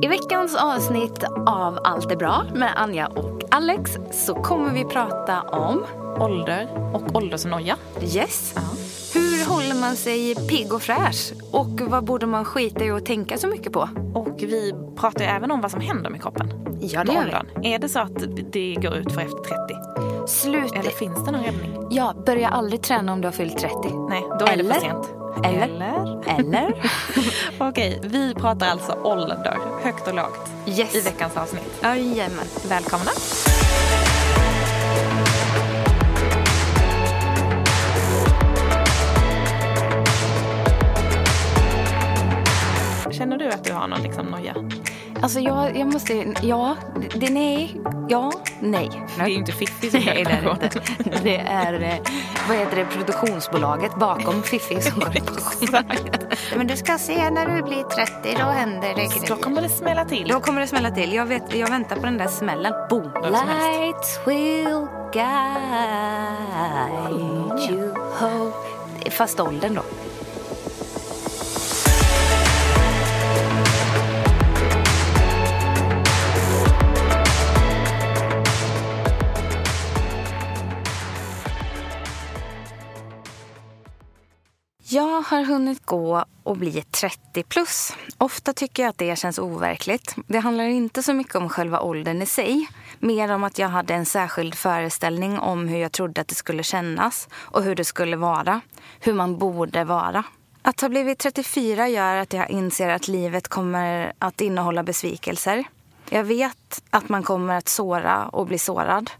I veckans avsnitt av Allt är bra med Anja och Alex så kommer vi prata om Ålder och åldersnoja. Yes. Hur håller man sig pigg och fräsch? Och vad borde man skita i och tänka så mycket på? Och vi pratar ju även om vad som händer med kroppen. Ja, med åldern. Är det så att det går ut för efter 30? Slut. Eller finns det någon räddning? Ja, börja aldrig träna om du har fyllt 30. Nej, då är Eller? det för sent. Eller? Eller? Eller? Okej, vi pratar alltså ålder, högt och lågt, Yes. i veckans avsnitt. Jajamän. Välkomna! Känner du att du har någon liksom noja? Alltså jag, jag måste, ja, det nej, ja, nej. Det är ju inte Fiffi som Nej, det är det inte. Det är, eh, vad heter det, produktionsbolaget bakom Fiffi som går i pension. Men du ska se när du blir 30, då händer det Då grejer. kommer det smälla till. Då kommer det smälla till. Jag, vet, jag väntar på den där smällen. Boom. Lights will guide you home. Fast åldern då. Jag har hunnit gå och bli 30 plus. Ofta tycker jag att det känns overkligt. Det handlar inte så mycket om själva åldern i sig. Mer om att jag hade en särskild föreställning om hur jag trodde att det skulle kännas och hur det skulle vara. Hur man borde vara. Att ha blivit 34 gör att jag inser att livet kommer att innehålla besvikelser. Jag vet att man kommer att såra och bli sårad.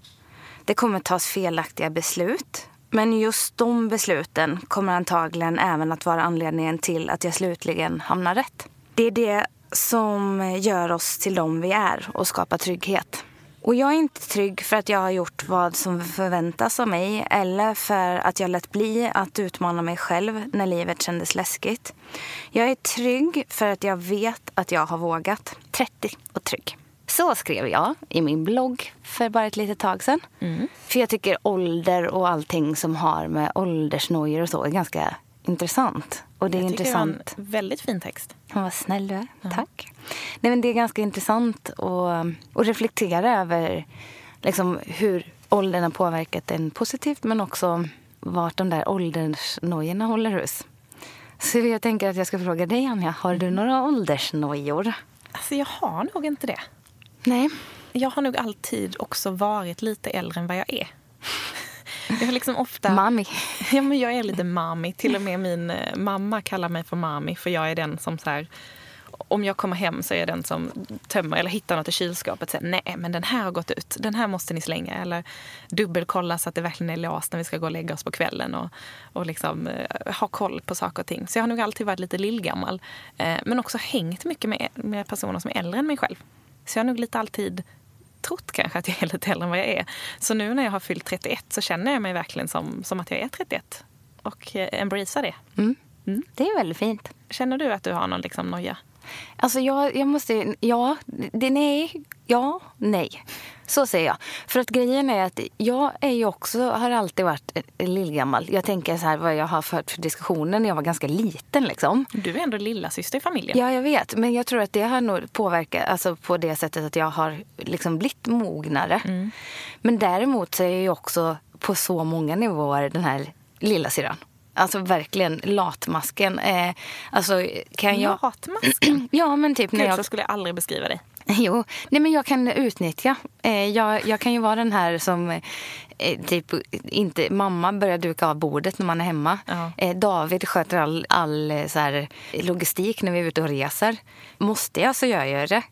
Det kommer tas felaktiga beslut. Men just de besluten kommer antagligen även att vara anledningen till att jag slutligen hamnar rätt. Det är det som gör oss till de vi är och skapar trygghet. Och jag är inte trygg för att jag har gjort vad som förväntas av mig eller för att jag lät bli att utmana mig själv när livet kändes läskigt. Jag är trygg för att jag vet att jag har vågat. 30 och trygg. Så skrev jag i min blogg för bara ett litet tag sedan. För jag tycker ålder och allting som har med åldersnojor och så är ganska intressant. Och det är Jag tycker det var intressant. en väldigt fin text. Vad snäll du är. Tack. Nej, men det är ganska intressant att, att reflektera över liksom, hur åldern har påverkat en positivt men också vart de där åldersnojorna håller hus. Så jag tänker att jag ska fråga dig, Anja. Har du några åldersnojor? Alltså jag har nog inte det. Nej. Jag har nog alltid också varit lite äldre än vad jag är. Jag har liksom ofta... Mami. Ja, men jag är lite mami. Till och med min eh, mamma kallar mig för mami för jag är den som så här... Om jag kommer hem så är jag den som tömmer eller hittar något i kylskåpet och säger nej men den här har gått ut, den här måste ni slänga. Eller dubbelkolla så att det verkligen är låst när vi ska gå och lägga oss på kvällen. Och, och liksom eh, ha koll på saker och ting. Så jag har nog alltid varit lite lillgammal. Eh, men också hängt mycket med, med personer som är äldre än mig själv. Så jag har nog lite alltid trott kanske att jag är lite äldre än vad jag är. Så nu när jag har fyllt 31 så känner jag mig verkligen som, som att jag är 31. Och eh, embracear det. Mm. Mm. Det är väldigt fint. Känner du att du har någon liksom noja? Alltså jag, jag måste... Ja, det nej. Ja, nej. Så säger jag. För att grejen är att jag är ju också, har alltid varit lillgammal. Jag tänker så här vad jag har fört för diskussioner när jag var ganska liten liksom. Du är ändå lilla syster i familjen. Ja, jag vet. Men jag tror att det har nog påverkat alltså på det sättet att jag har liksom blivit mognare. Men däremot så är jag ju också på så många nivåer den här lilla syrran. Alltså verkligen latmasken. Eh, alltså kan jag... Latmasken? Ja, men typ när Gud, jag... så skulle jag aldrig beskriva dig. Jo, nej men jag kan utnyttja. Eh, jag, jag kan ju vara den här som eh, typ inte... Mamma börjar duka av bordet när man är hemma. Ja. Eh, David sköter all, all eh, så här, logistik när vi är ute och reser. Måste jag så gör jag det.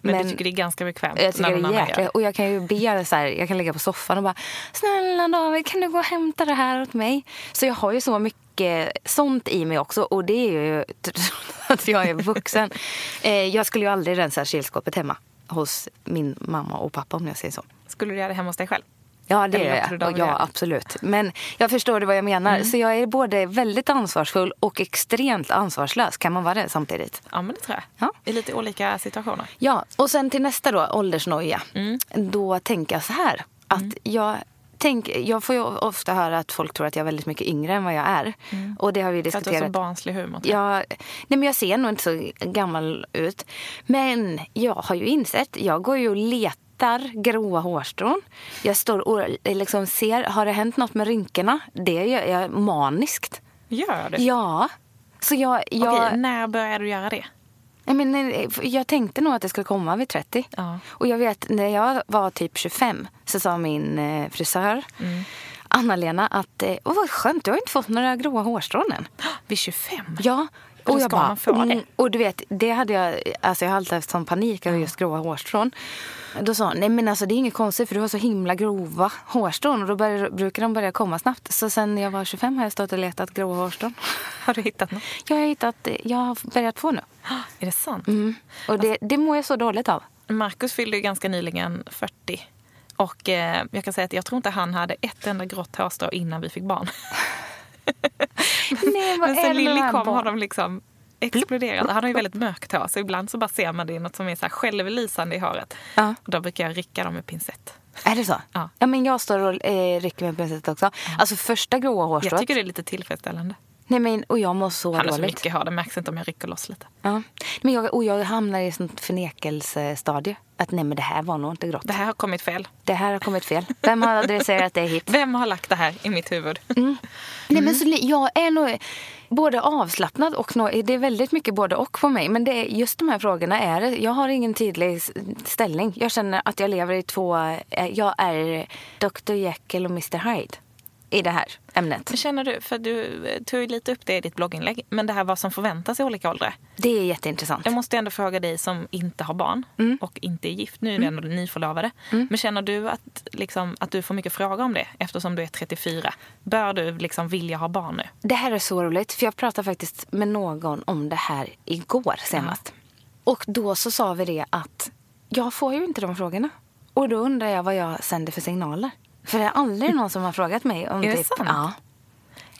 Men, du tycker det är ganska bekvämt jag tycker när det är jäkla? Och jag kan ju be så här, jag kan ligga på soffan och bara Snälla David, kan du gå och hämta det här åt mig? Så jag har ju så mycket sånt i mig också. Och det är ju att jag är vuxen. eh, jag skulle ju aldrig rensa kylskåpet hemma hos min mamma och pappa om jag säger så. Skulle du göra det hemma hos dig själv? Ja, det är jag. Ja, absolut. Men jag förstår vad jag menar. Så jag är både väldigt ansvarsfull och extremt ansvarslös. Kan man vara det samtidigt? Ja, men det tror jag. Ja. I lite olika situationer. Ja, och sen till nästa då, åldersnoja. Då tänker jag så här. Att jag tänk, jag får ju ofta höra att folk tror att jag är väldigt mycket yngre än vad jag är. Och det har vi För att du har så diskuterat. barnslig humor. Jag, nej men jag ser nog inte så gammal ut. Men jag har ju insett, jag går ju och letar gråa hårstrån. Jag står och liksom ser, har det hänt något med rynkorna? Det gör jag maniskt. Gör du? Ja. Så jag, jag, Okej, när började du göra det? jag, men, eh, jag tänkte nog att det skulle komma vid 30. Ja. Och jag vet, när jag var typ 25 så sa min eh, frisör Anna-Lena att eh, Åh, vad skönt, du har inte fått några gråa hårstrån än. Vid 25? Ja. Eller Och jag ska bara, man få det? mm, och du vet, det hade jag, alltså jag har alltid haft sån panik över just gråa hårstrån. Då sa hon, nej men alltså det är inget konstigt för du har så himla grova hårstrån och då börjar, brukar de börja komma snabbt. Så sen jag var 25 har jag stått och letat gråa hårstrån. Har du hittat något? Jag har hittat, jag har börjat få nu. Är det sant? Mm. Och det, det mår jag så dåligt av. Marcus fyllde ju ganska nyligen 40. Och eh, jag kan säga att jag tror inte han hade ett enda grått hårstrå innan vi fick barn. Nej, vad Men sen Lilly kom har de liksom exploderat. Han har ju väldigt mörkt hår så ibland så bara ser man det är något som är så här självlysande i håret. Ja. Och då brukar jag rycka dem med pincett. Är det så? Ja. ja men jag står och eh, rycker med pincett också. Alltså första gråa Jag hårstrået. tycker det är lite tillfredsställande. Nej men, och jag mår så Han har så dåligt. mycket hår, det märks inte om jag rycker loss lite. Ja. Men jag, och jag hamnar i sånt förnekelsestadie. Att nej men det här var nog inte grått. Det här har kommit fel. Det här har kommit fel. Vem har adresserat det hit? Vem har lagt det här i mitt huvud? Nej, men så, jag är nog både avslappnad och nå- det är väldigt mycket både och på mig. Men det är, just de här frågorna är det- Jag har ingen tydlig ställning. Jag känner att jag lever i två... eh, Jag är Dr Jekyll och Mr Hyde i det här ämnet. Känner du, för du eh, tog ju lite upp det i ditt blogginlägg, men det här vad som förväntas i olika åldrar. Det är jätteintressant. Jag måste ändå fråga dig som inte har barn Mm. och inte är gift. Nu är det ändå nyförlovade. Men känner du att, liksom, att du får mycket frågor om det eftersom du är 34? Bör du liksom vilja ha barn nu? Det här är så roligt, för jag pratade faktiskt med någon om det här igår senast. Och då så sa vi det att jag får ju inte de frågorna. Och då undrar jag vad jag sänder för signaler. För det är aldrig någon som har frågat mig om Är det typ... sant? Ja.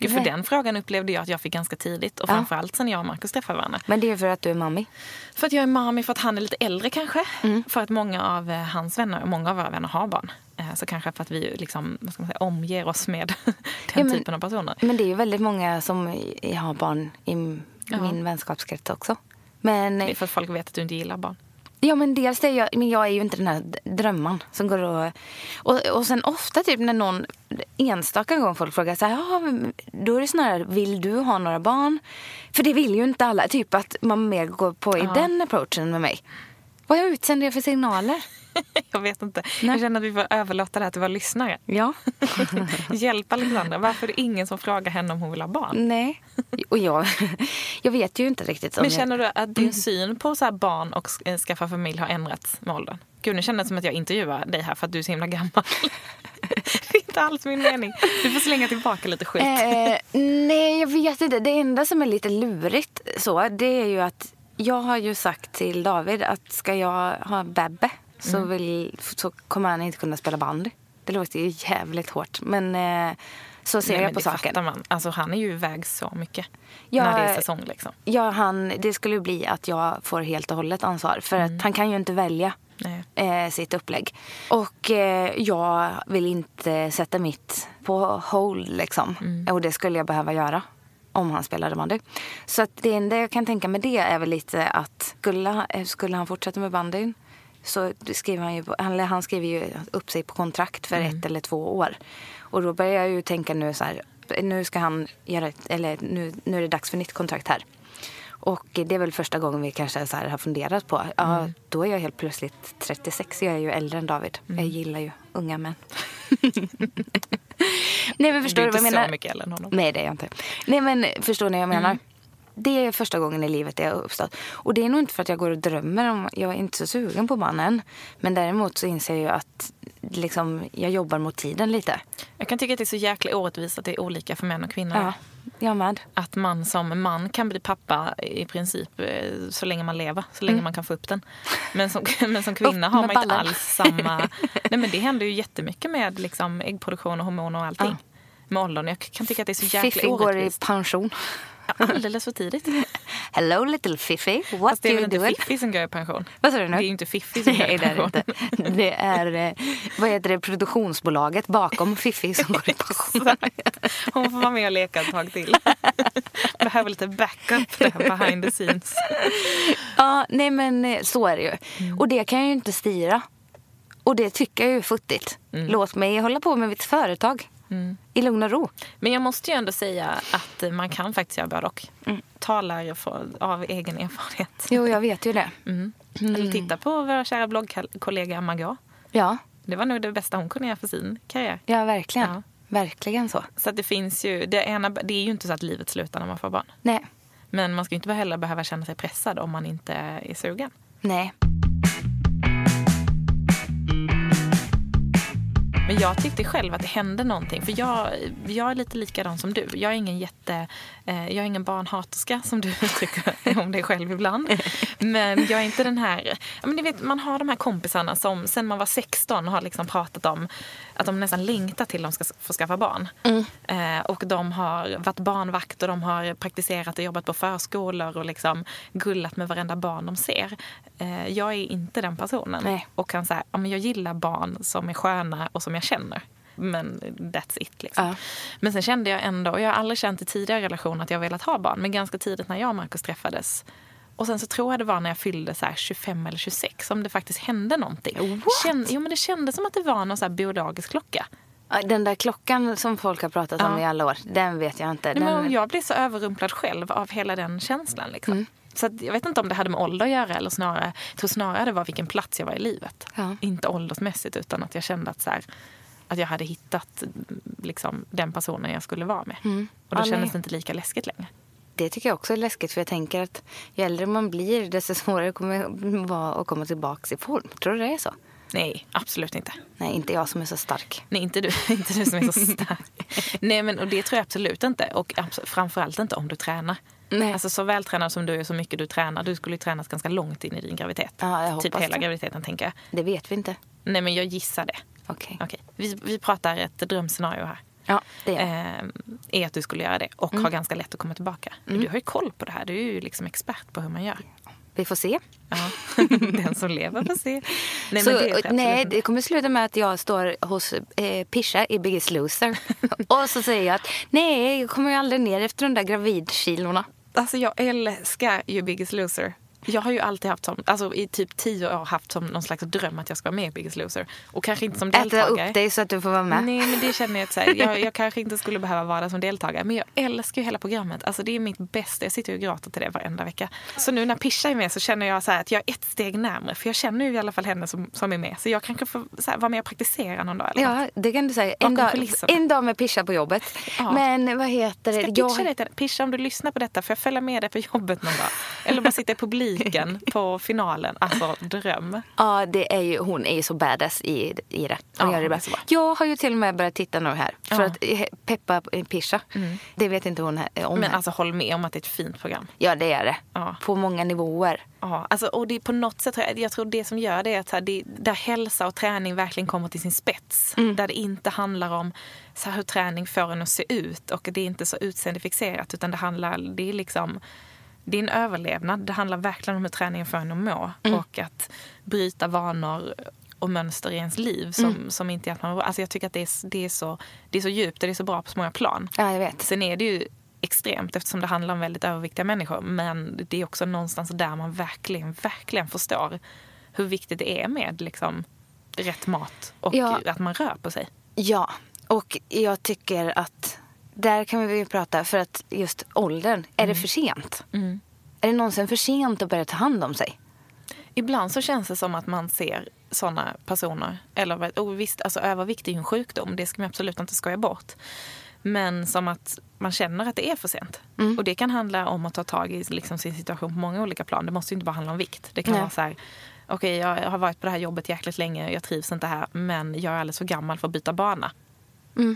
Gud, för den frågan upplevde jag att jag fick ganska tidigt. Och Ja. framförallt sen jag och Markus träffade varandra. Men det är för att du är mammi. För att jag är mami, för att han är lite äldre kanske. Mm. För att många av eh, hans vänner, och många av våra vänner har barn. Eh, Så kanske för att vi liksom, vad ska man säga, omger oss med den Ja, men- typen av personer. Men det är ju väldigt många som har barn i m- Ja. min vänskapskrets också. Men, Det är för att folk vet att du inte gillar barn. Ja, men dels det, jag, men jag är ju inte den här drömman som går och, och... Och sen ofta typ när någon enstaka gång folk frågar så här, då är det snarare, vill du ha några barn? För det vill ju inte alla. Typ att man mer går på i Ja. den approachen med mig. Vad jag utsänder jag för signaler? Jag vet inte. Nej. Jag känner att vi får överlåta det här till våra lyssnare. Ja. Hjälp Alexandra. Varför är det ingen som frågar henne om hon vill ha barn? Nej. Och jag, jag vet ju inte riktigt. Men jag- känner du att din syn på så barn och eh, skaffa familj har ändrats med åldern? Gud, nu känner det som att jag intervjuar dig här för att du är så himla gammal. det är inte alls min mening. Du får slänga tillbaka lite skit. Eh, nej, jag vet inte. Det enda som är lite lurigt så, det är ju att jag har ju sagt till David att ska jag ha Bebbe så, Mm. vill, så kommer han inte kunna spela bandy. Det låter ju jävligt hårt, men eh, så ser Nej, jag på saken. fattar man. Alltså, han är ju iväg så mycket Ja, när det är säsong. Liksom. Ja, han, det skulle bli att jag får helt och hållet ansvar. För Mm. att han kan ju inte välja eh, sitt upplägg. Och eh, jag vill inte sätta mitt på hold liksom. Mm. Och det skulle jag behöva göra om han spelade bandy. Så att det enda jag kan tänka med det är väl lite att skulle, skulle han fortsätta med bandyn så skriver han ju, han skriver ju upp sig på kontrakt för Mm. ett eller två år. Och då börjar jag ju tänka nu så här, nu ska han göra ett, eller nu, nu är det dags för nytt kontrakt här. Och det är väl första gången vi kanske så har funderat på, ja Mm. då är jag helt plötsligt 36, jag är ju äldre än David. Mm. Jag gillar ju unga män. Nej men förstår du du är vad jag inte menar? så mycket äldre än honom. Nej, det är jag inte. Nej, men förstår ni vad jag menar? Mm. Det är första gången i livet det har uppstått. Och det är nog inte för att jag går och drömmer om... Jag är inte så sugen på barn än. Men däremot så inser jag ju att liksom, jag jobbar mot tiden lite. Jag kan tycka att det är så jäkla orättvist att det är olika för män och kvinnor. Ja, jag med. Att man som man kan bli pappa i princip eh, så länge man lever, så länge man kan få upp den. Men som, men som kvinna Mm. Upp har man inte ballen. alls samma... Nej men det händer ju jättemycket med liksom, äggproduktion och hormoner och allting. Ja. Med åldern. Jag kan tycka att det är så jäkla Fiffi går i orättvist. pension. Alldeles för tidigt. Hello little Fifi, what Fast det do är you väl inte doing? Fiffi som går i pension? Vad sa du nu? Det är ju inte Fiffi som går Nej, i det är det pension. inte. Det är, eh, vad heter det, produktionsbolaget bakom Fifi som går i pension. Hon får vara med och leka ett tag till. Behöver lite backup där behind the scenes. Ja, nej men eh, så är det ju. Mm. Och det kan jag ju inte styra. Och det tycker jag är futtigt. Mm. Låt mig hålla på med mitt företag. I lugn och ro. Men jag måste ju ändå säga att man kan faktiskt göra både och. Mm. Talar av egen erfarenhet. Jo, jag vet ju det. Mm. Eller titta på vår kära bloggkollega Margot. Ja, Det var nog det bästa hon kunde göra för sin karriär. ja verkligen. Ja. Verkligen så. Så det finns ju, det, ena, det är ju inte så att livet slutar när man får barn. Nej. Men man ska ju inte heller behöva känna sig pressad om man inte är sugen. Nej. Men jag tyckte själv att det hände någonting. För jag, jag är lite likadan som du. Jag är ingen jätte... Eh, jag är ingen barnhaterska som du uttrycker om dig själv ibland. Men jag är inte den här... Men ni vet, man har de här kompisarna som sen man var 16 har liksom pratat om att de nästan längtar till att de ska få skaffa barn. Eh, och de har varit barnvakt och de har praktiserat och jobbat på förskolor och liksom gullat med varenda barn de ser. Eh, jag är inte den personen. Nej. Och kan säga, ja, men jag gillar barn som är sköna och som jag känner. Men that's it. Liksom. Ja. Men sen kände jag ändå, och jag har aldrig känt i tidigare relationer att jag velat ha barn. Men ganska tidigt när jag och Markus träffades. Och sen så tror jag det var när jag fyllde så här 25 eller 26 som det faktiskt hände någonting. What? Känn, jo, men det kändes som att det var någon så biologisk klocka. Den där klockan som folk har pratat om Ja. i alla år, den vet jag inte. Nej, men jag blev så överrumplad själv av hela den känslan. Liksom. Mm. Så att, jag vet inte om det hade med ålder att göra eller snarare, jag tror snarare det var vilken plats jag var i livet. Ja. Inte åldersmässigt utan att jag kände att, så här, att jag hade hittat liksom, den personen jag skulle vara med. Och då Mm. Ja, kändes nej. det inte lika läskigt längre. Det tycker jag också är läskigt för jag tänker att ju äldre man blir desto svårare kommer det vara att komma tillbaka i form. Tror du det är så? Nej, absolut inte. Nej, inte jag som är så stark. Nej, inte du, inte du som är så stark. Nej, men och det tror jag absolut inte. Och abs- framförallt inte om du tränar. Nej. Alltså så vältränad som du är, så mycket du tränar. Du skulle ju tränas ganska långt in i din graviditet. Ja, typ hela det. graviditeten, tänker jag. Det vet vi inte. Nej, men jag gissar det. Okej. Okej, vi, vi pratar ett drömscenario här. Ja, det är Eh, är att du skulle göra det och ha ganska lätt att komma tillbaka. Du har ju koll på det här. Du är ju liksom expert på hur man gör. Vi får se. Ja. Den som lever får se. Nej, så, det nej, det kommer sluta med att jag står hos eh, Pisha i Biggest Loser. och så säger jag att nej, jag kommer ju aldrig ner efter de där gravidkilorna. Alltså jag älskar ju Biggest Loser. Jag har ju alltid haft som, alltså i typ tio år haft som någon slags dröm att jag ska vara med i Biggest Loser. Och kanske inte som Äta deltagare. upp dig så att du får vara med. Nej men det känner jag att så här, jag, jag kanske inte skulle behöva vara där som deltagare. Men jag älskar ju hela programmet. Alltså det är mitt bästa. Jag sitter ju och gråter till det varenda vecka. Så nu när Pisha är med så känner jag så att jag är ett steg närmare. För jag känner ju i alla fall henne som, som är med. Så jag kanske får så här, vara med och praktisera någon dag. Eller något. Ja, det kan du säga. En dag, en dag med Pisha på jobbet. Ja. Men vad heter Ska det? jag pitcha dig till Pisha om du lyssnar på detta? Får jag följa med dig på jobbet någon dag? Eller bara sitta i publiken på finalen. Alltså dröm. Ja, det är ju, hon är ju så badass i, i det. Hon Ja, gör det. Jag har ju till och med börjat titta nu här. För Ja. att eh, peppa Pisha. Det vet inte hon här, om. Men här. alltså håll med om att det är ett fint program. Ja, det är det. Ja. På många nivåer. Ja, alltså, och det är på något sätt, jag, jag tror det som gör det är att här, det, där hälsa och träning verkligen kommer till sin spets. Där det inte handlar om så här, hur träning får en att se ut och det är inte så utseendefixerat utan det handlar, det är liksom en överlevnad. Det handlar verkligen om hur träningen får en att må och att bryta vanor och mönster i ens liv som, som inte är att man... Alltså jag tycker att det är, det, är så, det är så djupt och det är så bra på så många plan. Ja, jag vet. Sen är det ju extremt eftersom det handlar om väldigt överviktiga människor. Men det är också någonstans där man verkligen, verkligen förstår hur viktigt det är med liksom, rätt mat och Ja. att man rör på sig. Ja, och jag tycker att där kan vi ju prata för att just åldern, är det för sent? Är det någonsin för sent att börja ta hand om sig? Ibland så känns det som att man ser såna personer, eller oh, visst, alltså övervikt är ju en sjukdom, det ska man absolut inte skoja bort. Men som att man känner att det är för sent. Och det kan handla om att ta tag i liksom, sin situation på många olika plan. Det måste ju inte bara handla om vikt. Det kan Nej. vara så här, okej jag har varit på det här jobbet jäkligt länge, jag trivs inte här, men jag är alldeles för gammal för att byta bana.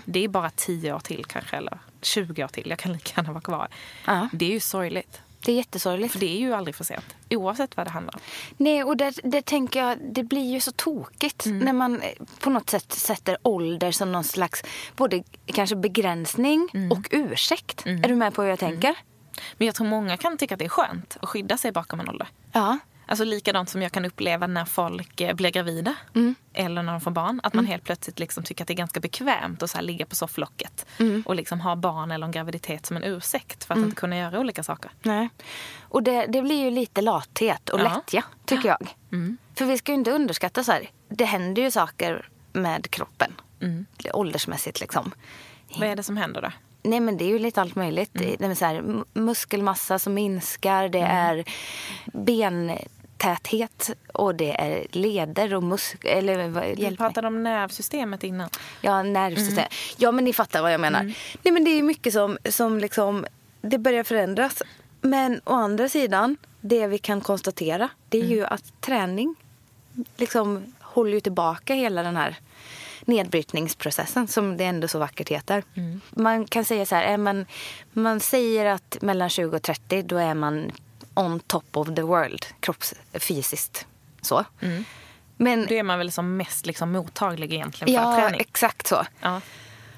Det är bara 10 år till kanske, eller 20 år till. Jag kan lika gärna vara kvar. Ja. Det är ju sorgligt. Det är jättesorgligt. För det är ju aldrig för sent. Oavsett vad det handlar om. Nej, och det, det tänker jag, det blir ju så tokigt när man eh, på något sätt sätter ålder som någon slags både kanske begränsning och ursäkt. Är du med på hur jag tänker? Men jag tror många kan tycka att det är skönt att skydda sig bakom en ålder. Ja. Alltså likadant som jag kan uppleva när folk eh, blir gravida Mm. eller när de får barn. Att man helt plötsligt liksom tycker att det är ganska bekvämt att så ligga på sofflocket Mm. och liksom ha barn eller en graviditet som en ursäkt för att inte kunna göra olika saker. Nej. Och det, det blir ju lite lathet och Ja. lättja, tycker jag. För vi ska ju inte underskatta så här. Det händer ju saker med kroppen. Åldersmässigt liksom. Vad är det som händer då? Nej men det är ju lite allt möjligt. Det är så här, muskelmassa som minskar, det är bentäthet och det är leder och muskler. Eller vad- hjälp pratade om nervsystemet innan. Ja, nervsystem. Ja, men ni fattar vad jag menar. Nej, men det är mycket som, som liksom, det börjar förändras. Men å andra sidan, det vi kan konstatera, det är ju att träning liksom håller ju tillbaka hela den här nedbrytningsprocessen som det ändå så vackert heter. Man kan säga så här, är man, man säger att mellan 20 och 30 då är man on top of the world kroppsfysiskt. Så. Men, Då är man väl som mest liksom mottaglig egentligen för ja, träning. exakt så. Ja.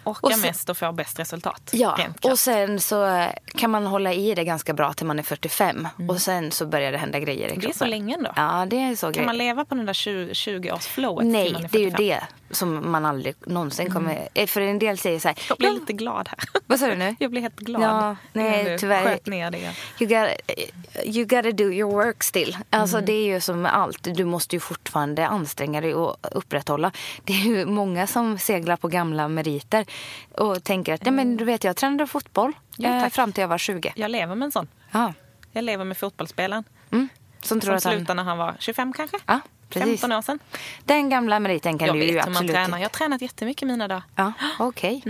Orkar Och sen- mest och får bäst resultat. Ja, och sen så kan man hålla i det ganska bra till man är 45. Och sen så börjar det hända grejer i kroppen. Mm. det är så länge ändå. Ja, det är så Kan grejer. man leva på den där 20, 20-års-flowet till man Nej, är det är ju 45? det som man aldrig någonsin kommer... eh, För en del säger så här... Jag blir "Ja, lite glad här. Vad sa du nu? Jag blir helt glad. Ja, nej, du tyvärr. sköt ner det. You gotta, you gotta do your work still. Alltså Mm. det är ju som med allt. Du måste ju fortfarande anstränga dig och upprätthålla. Det är ju många som seglar på gamla meriter och tänker att, nej men du vet jag tränade fotboll Ja, eh, fram till jag var 20. Jag lever med en sån. Ja. Jag lever med fotbollsspelaren. Mm. Som tror Som att han... slutade när han var 25 kanske? Ja, precis. 15 år sedan. Den gamla meriten kan jag du vet ju hur man absolut tränar. Jag har tränat jättemycket mina dagar. Ja, okej.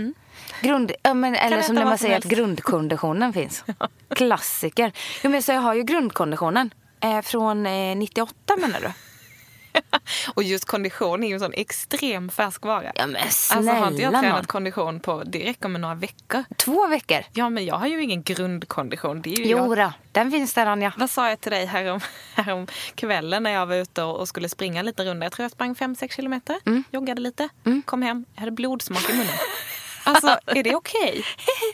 Grund, ja, men, eller som när man säger att grundkonditionen finns. Klassiker. Jo, men så jag har ju grundkonditionen. Eh, från eh, 98 menar du? Och just kondition är ju en sån extrem färskvara. Ja men Alltså snälla har inte jag tränat kondition på, det räcker med några veckor. Två veckor? Ja men jag har ju ingen grundkondition. Det är ju jag. Jo då, den finns där Anja. Vad sa jag till dig härom, härom kvällen när jag var ute och, skulle springa lite runda? Jag tror jag sprang 5-6 kilometer, Mm. joggade lite, kom hem, jag hade blodsmak i munnen. Alltså, är det okej?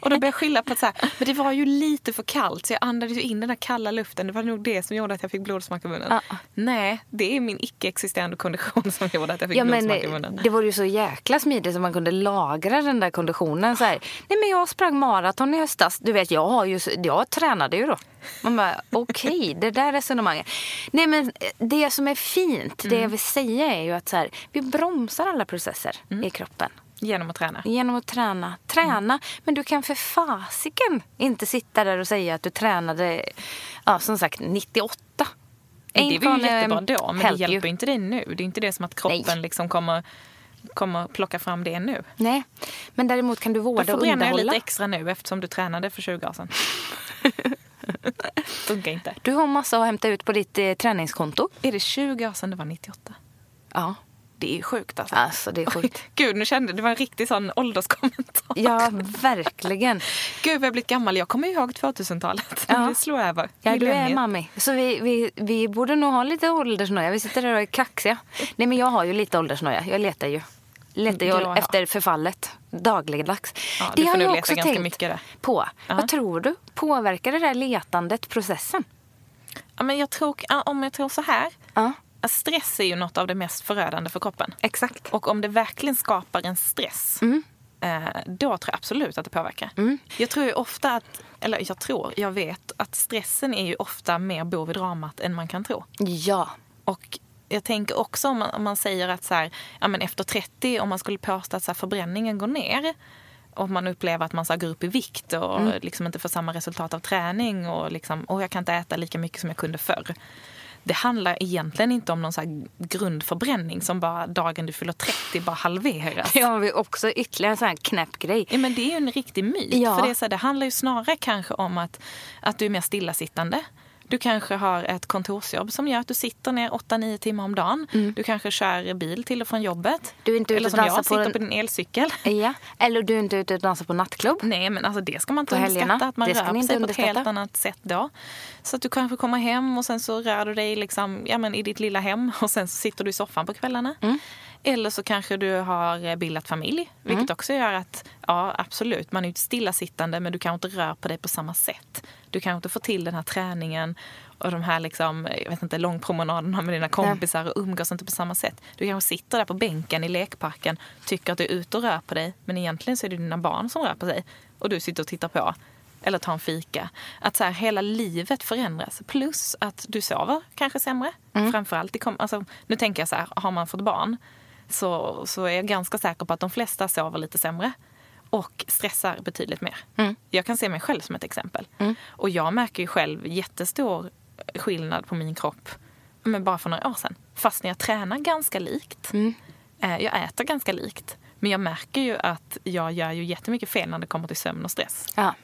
Och då började jag skylla på att så här, men det var ju lite för kallt så jag andades ju in den där kalla luften. Det var nog det som gjorde att jag fick blodsmak i munnen. Ja. Nej, det är min icke-existerande kondition som gjorde att jag fick Ja, men, blodsmak i eh, munnen. det var ju så jäkla smidigt att man kunde lagra den där konditionen. Så här. Nej, men jag sprang maraton i höstas. Du vet, jag, har ju, jag tränade ju då. Man bara, okej, det där resonemanget. Nej, men eh, det som är fint, det Mm. jag vill säga är ju att så här, vi bromsar alla processer Mm. i kroppen. Genom att träna. Genom att träna. Träna, men du kan för fasiken inte sitta där och säga att du tränade, ja, som sagt, 98. Det Ain't är väl gonna, jättebra um, då, men det hjälper you. inte dig nu. Det är inte det som att kroppen Nej. liksom kommer, kommer plocka fram det nu. Nej, men däremot kan du Då vårda och förbränner jag underhålla. lite extra nu eftersom du tränade för 20 år sedan. Funkar inte. Du har massa att hämta ut på ditt eh, träningskonto. Är det 20 år sedan det var 98? Ja. Det är sjukt alltså. Alltså det är sjukt. Gud, nu kände det var en riktig sån ålderskommentar. Ja, verkligen. Gud, jag har blivit gammal. Jag kommer ihåg 2000-talet. Ja. Det slår över. Ja, du är mammi. Så vi, vi, vi borde nog ha lite åldersnoja. Vi sitter där och är kaxiga. Nej, men jag har ju lite åldersnoja. Jag letar ju. Letar ju Ja, efter förfallet. Dagligdags. Ja, det har jag också ganska tänkt på. Ja. Vad tror du? Påverkar det där letandet processen? Ja, men jag tror, om jag tror så här. Ja, att Stress är ju något av det mest förödande för kroppen. exakt. Och om det verkligen skapar en stress, Mm. eh, då tror jag absolut att det påverkar. Jag tror ju ofta att, eller jag tror, jag vet att stressen är ju ofta mer bov i dramat än man kan tro. Ja. Och jag tänker också om man, om man säger att så här, ja, men efter 30, om man skulle påstå att så här, förbränningen går ner och man upplever att man så här, går upp i vikt och Mm. liksom inte får samma resultat av träning och, liksom, och jag kan inte äta lika mycket som jag kunde förr. Det handlar egentligen inte om någon så här grundförbränning som bara dagen du fyller 30 bara halveras. Har vi också ytterligare en sån här knäpp grej. Ja, men det är ju en riktig myt. Ja. För det, är så här, det handlar ju snarare kanske om att, att du är mer stillasittande. Du kanske har ett kontorsjobb som gör att du sitter ner 8-9 timmar om dagen. Du kanske kör bil till och från jobbet. Mm. Du är inte ute Eller och som dansar jag, på sitter en- på din elcykel. Ja. Eller du är inte ute och dansar på nattklubb. Nej, men alltså det ska man inte underskatta. Att man Det rör inte sig på ett helt annat sätt då. Så att du kanske kommer hem och sen så rör du dig liksom, ja, men i ditt lilla hem och sen så sitter du i soffan på kvällarna. Mm. Eller så kanske du har eh, bildat familj, vilket mm. också gör att, ja absolut, man är ju stillasittande men du kanske inte rör på dig på samma sätt. Du kanske inte får till den här träningen och de här liksom, jag vet inte, långpromenaderna med dina kompisar och umgås inte på samma sätt. Du kanske sitter där på bänken i lekparken, tycker att du är ute och rör på dig, men egentligen så är det dina barn som rör på sig och du sitter och tittar på. Eller tar en fika. Att så här, hela livet förändras. Plus att du sover kanske sämre. Mm. Framförallt, alltså, nu tänker jag så här, har man fått barn så, så är jag ganska säker på att de flesta sover lite sämre och stressar betydligt mer. Mm. Jag kan se mig själv som ett exempel. Mm. Och jag märker ju själv jättestor skillnad på min kropp men bara för några år sedan. Fast när jag tränar ganska likt. Mm. Eh, jag äter ganska likt. Men jag märker ju att jag gör ju jättemycket fel när det kommer till sömn och stress. Ja.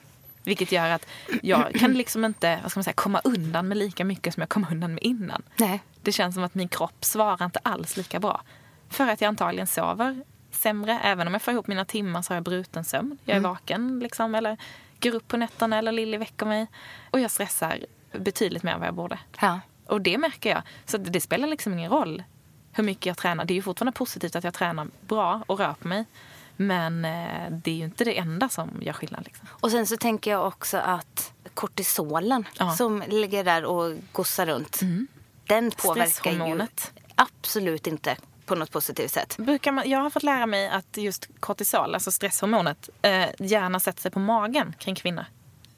Vilket gör att jag kan liksom inte vad ska man säga, komma undan med lika mycket som jag kom undan med innan. Nej. Det känns som att min kropp svarar inte alls lika bra. För att jag antagligen sover sämre. Även om jag får ihop mina timmar så har jag bruten sömn. Jag är mm. vaken liksom, eller går upp på nätterna eller Lilly väcker mig. Och jag stressar betydligt mer än vad jag borde. Ja. Och det märker jag. Så det, spelar liksom ingen roll hur mycket jag tränar. Det är ju fortfarande positivt att jag tränar bra och rör på mig. Men eh, det är ju inte det enda som gör skillnad. Liksom. Och sen så tänker jag också att kortisolen ja. som ligger där och gossar runt. Mm. Den påverkar ju absolut inte på något positivt sätt. Brukar man, jag har fått lära mig att just kortisol, alltså stresshormonet, eh, gärna sätter sig på magen kring kvinnor.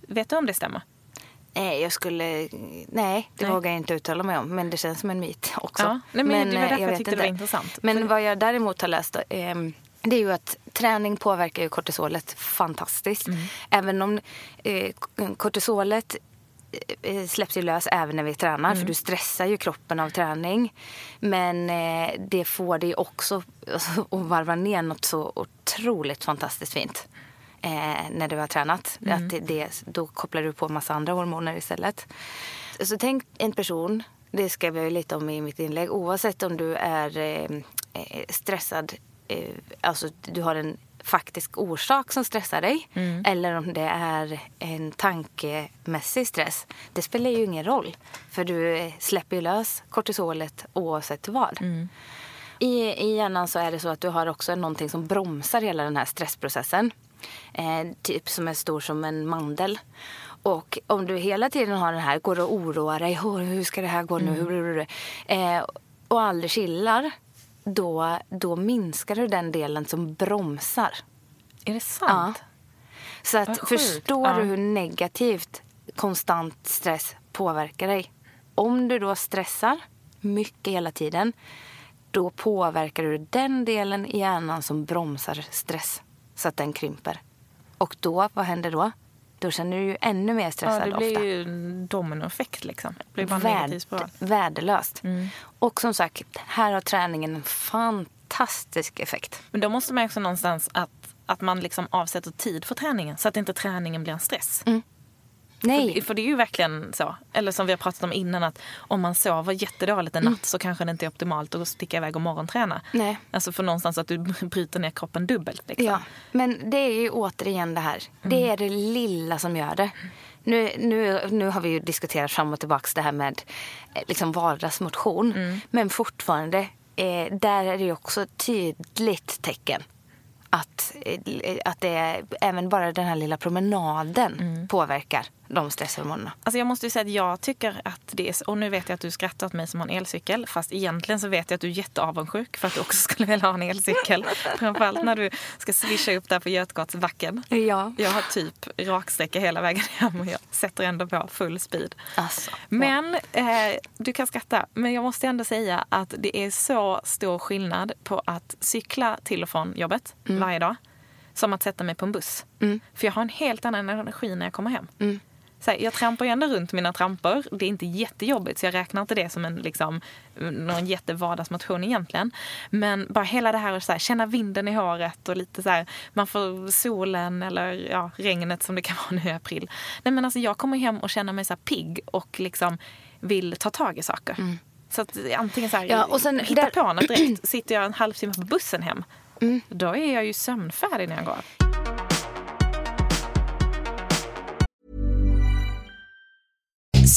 Vet du om det stämmer? Nej, jag skulle... Nej, det nej. vågar jag inte uttala mig om. Men det känns som en myt också. Ja, nej, men, men det var eh, därför jag, jag tyckte inte. det var intressant. Men vad jag däremot har läst eh, det är ju att träning påverkar ju kortisolet fantastiskt. Mm. Även om eh, kortisolet eh, släpps ju lös även när vi tränar mm. för du stressar ju kroppen av träning. Men eh, det får dig också alltså, att varva ner något så otroligt fantastiskt fint. Eh, när du har tränat. Mm. Att det, det, då kopplar du på massa andra hormoner istället. Så tänk en person, det skrev jag lite om i mitt inlägg, oavsett om du är eh, eh stressad, eh, alltså du har en faktisk orsak som stressar dig mm. eller om det är en tankemässig stress. Det spelar ju ingen roll för du släpper ju lös kortisolet oavsett vad. Mm. I, I hjärnan så är det så att du har också någonting som bromsar hela den här stressprocessen. Eh, typ som är stor som en mandel. Och om du hela tiden har den här, går och oroar dig, hur ska det här gå nu, mm. eh, och aldrig chillar, då, då minskar du den delen som bromsar. Är det sant? Ja. Så att, förstår ja. du hur negativt konstant stress påverkar dig? Om du då stressar mycket hela tiden, då påverkar du den delen i hjärnan som bromsar stress så att den krymper. Och då, vad händer då? Då känner du ju ännu mer stressad ofta. Ja, det blir ofta. ju en dominoeffekt liksom. Det blir Värd, värdelöst. Mm. Och som sagt, här har träningen en fantastisk effekt. Men då måste man också någonstans att, att man liksom avsätter tid för träningen så att inte träningen blir en stress. Mm. Nej. För, för, det är ju verkligen så. Eller som vi har pratat om innan att om man sover jättedåligt en natt mm. så kanske det inte är optimalt att sticka iväg och morgonträna. Nej. Alltså för någonstans att du bryter ner kroppen dubbelt. Liksom. Ja, men det är ju återigen det här. Mm. Det är det lilla som gör det. Nu, nu, nu har vi ju diskuterat fram och tillbaka det här med eh, liksom vardagsmotion. Mm. Men fortfarande, eh, där är det ju också tydligt tecken att, eh, att det är, även bara den här lilla promenaden mm. påverkar de stresshormonerna. Alltså jag måste säga att jag tycker att det är, och nu vet jag att du skrattar åt mig som har en elcykel, fast egentligen så vet jag att du är jätteavundsjuk för att du också skulle vilja ha en elcykel. Framförallt när du ska swisha upp där på Götgatsbacken. Ja. Jag har typ raksträcka hela vägen hem och jag sätter ändå på full speed. Alltså, men eh, du kan skratta, men jag måste ändå säga att det är så stor skillnad på att cykla till och från jobbet mm. varje dag som att sätta mig på en buss. Mm. För jag har en helt annan energi när jag kommer hem. Mm så här, jag trampar ju ändå runt mina trampor. Det är inte jättejobbigt så jag räknar inte det som en liksom, någon jättevardagsmotion egentligen. Men bara hela det här att så här, känna vinden i håret och lite så här, man får solen eller ja, regnet som det kan vara nu i april. Nej men alltså jag kommer hem och känner mig så här pigg och liksom vill ta tag i saker. Mm. Så att antingen så här, ja, och sen hitta där... på något direkt. Sitter jag en halvtimme på bussen hem, mm. då är jag ju sömnfärdig när jag går.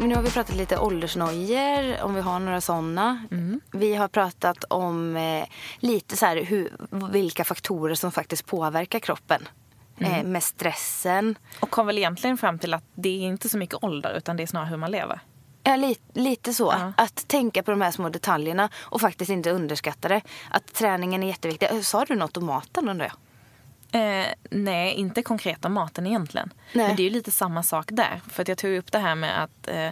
Nu har vi pratat lite åldersnojor, om vi har några sådana. Vi har pratat om eh, lite så här, hur, vilka faktorer som faktiskt påverkar kroppen. Eh, med stressen. Och kom väl egentligen fram till att det är inte så mycket ålder utan det är snarare hur man lever. Ja, li, lite så. Ja. Att tänka på de här små detaljerna och faktiskt inte underskatta det. Att träningen är jätteviktig. Eh, Sa du något om maten undrar jag? Eh, nej, inte konkret om maten egentligen. Nej. Men det är ju lite samma sak där. För att jag tog upp det här med att eh,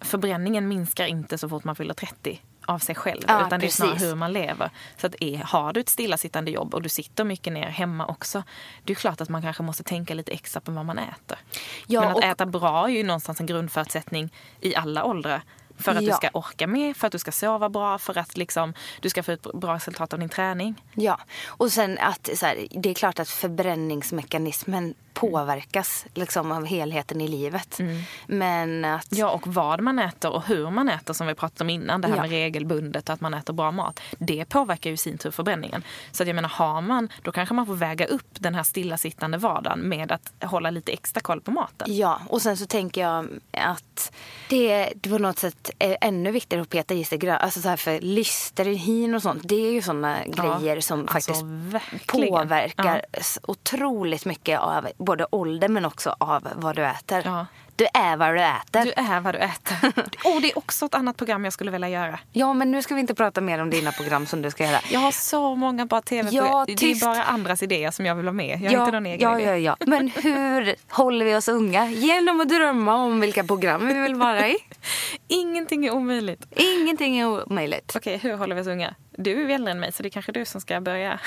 förbränningen minskar inte så fort man fyller 30 av sig själv. Ja, utan det är snarare precis. hur man lever. Så att är, har du ett stillasittande jobb och du sitter mycket ner hemma också. Det är klart att man kanske måste tänka lite extra på vad man äter. Ja, Men att och- äta bra är ju någonstans en grundförutsättning i alla åldrar. För att Ja. du ska orka med, för att du ska sova bra, för att liksom, du ska få ett bra resultat av din träning. Ja, och sen att så här, det är klart att förbränningsmekanismen påverkas liksom, av helheten i livet. Men att... Ja, och vad man äter och hur man äter som vi pratade om innan. Det här Ja. med regelbundet och att man äter bra mat. Det påverkar ju i sin tur förbränningen. Så att jag menar, har man, då kanske man får väga upp den här stillasittande vardagen med att hålla lite extra koll på maten. Ja, och sen så tänker jag att det, det på något sätt är ännu viktigare att peta i sig grön, alltså så här för listerin och sånt. Det är ju såna grejer som alltså faktiskt verkligen. påverkar s- otroligt mycket av både ålder men också av vad du äter. Ja. Du är vad du äter. Du är vad du äter. Och det är också ett annat program jag skulle vilja göra. Ja, men nu ska vi inte prata mer om dina program som du ska göra. Jag har så många bra tv-program. Ja, det är bara andras idéer som jag vill ha med. Jag har inte någon egen ja, idé. ja, ja. Men hur håller vi oss unga? Genom att drömma om vilka program vi vill vara i. Ingenting är omöjligt. Ingenting är omöjligt. Okej, hur håller vi oss unga? Du är ju äldre än mig så det är kanske du som ska börja.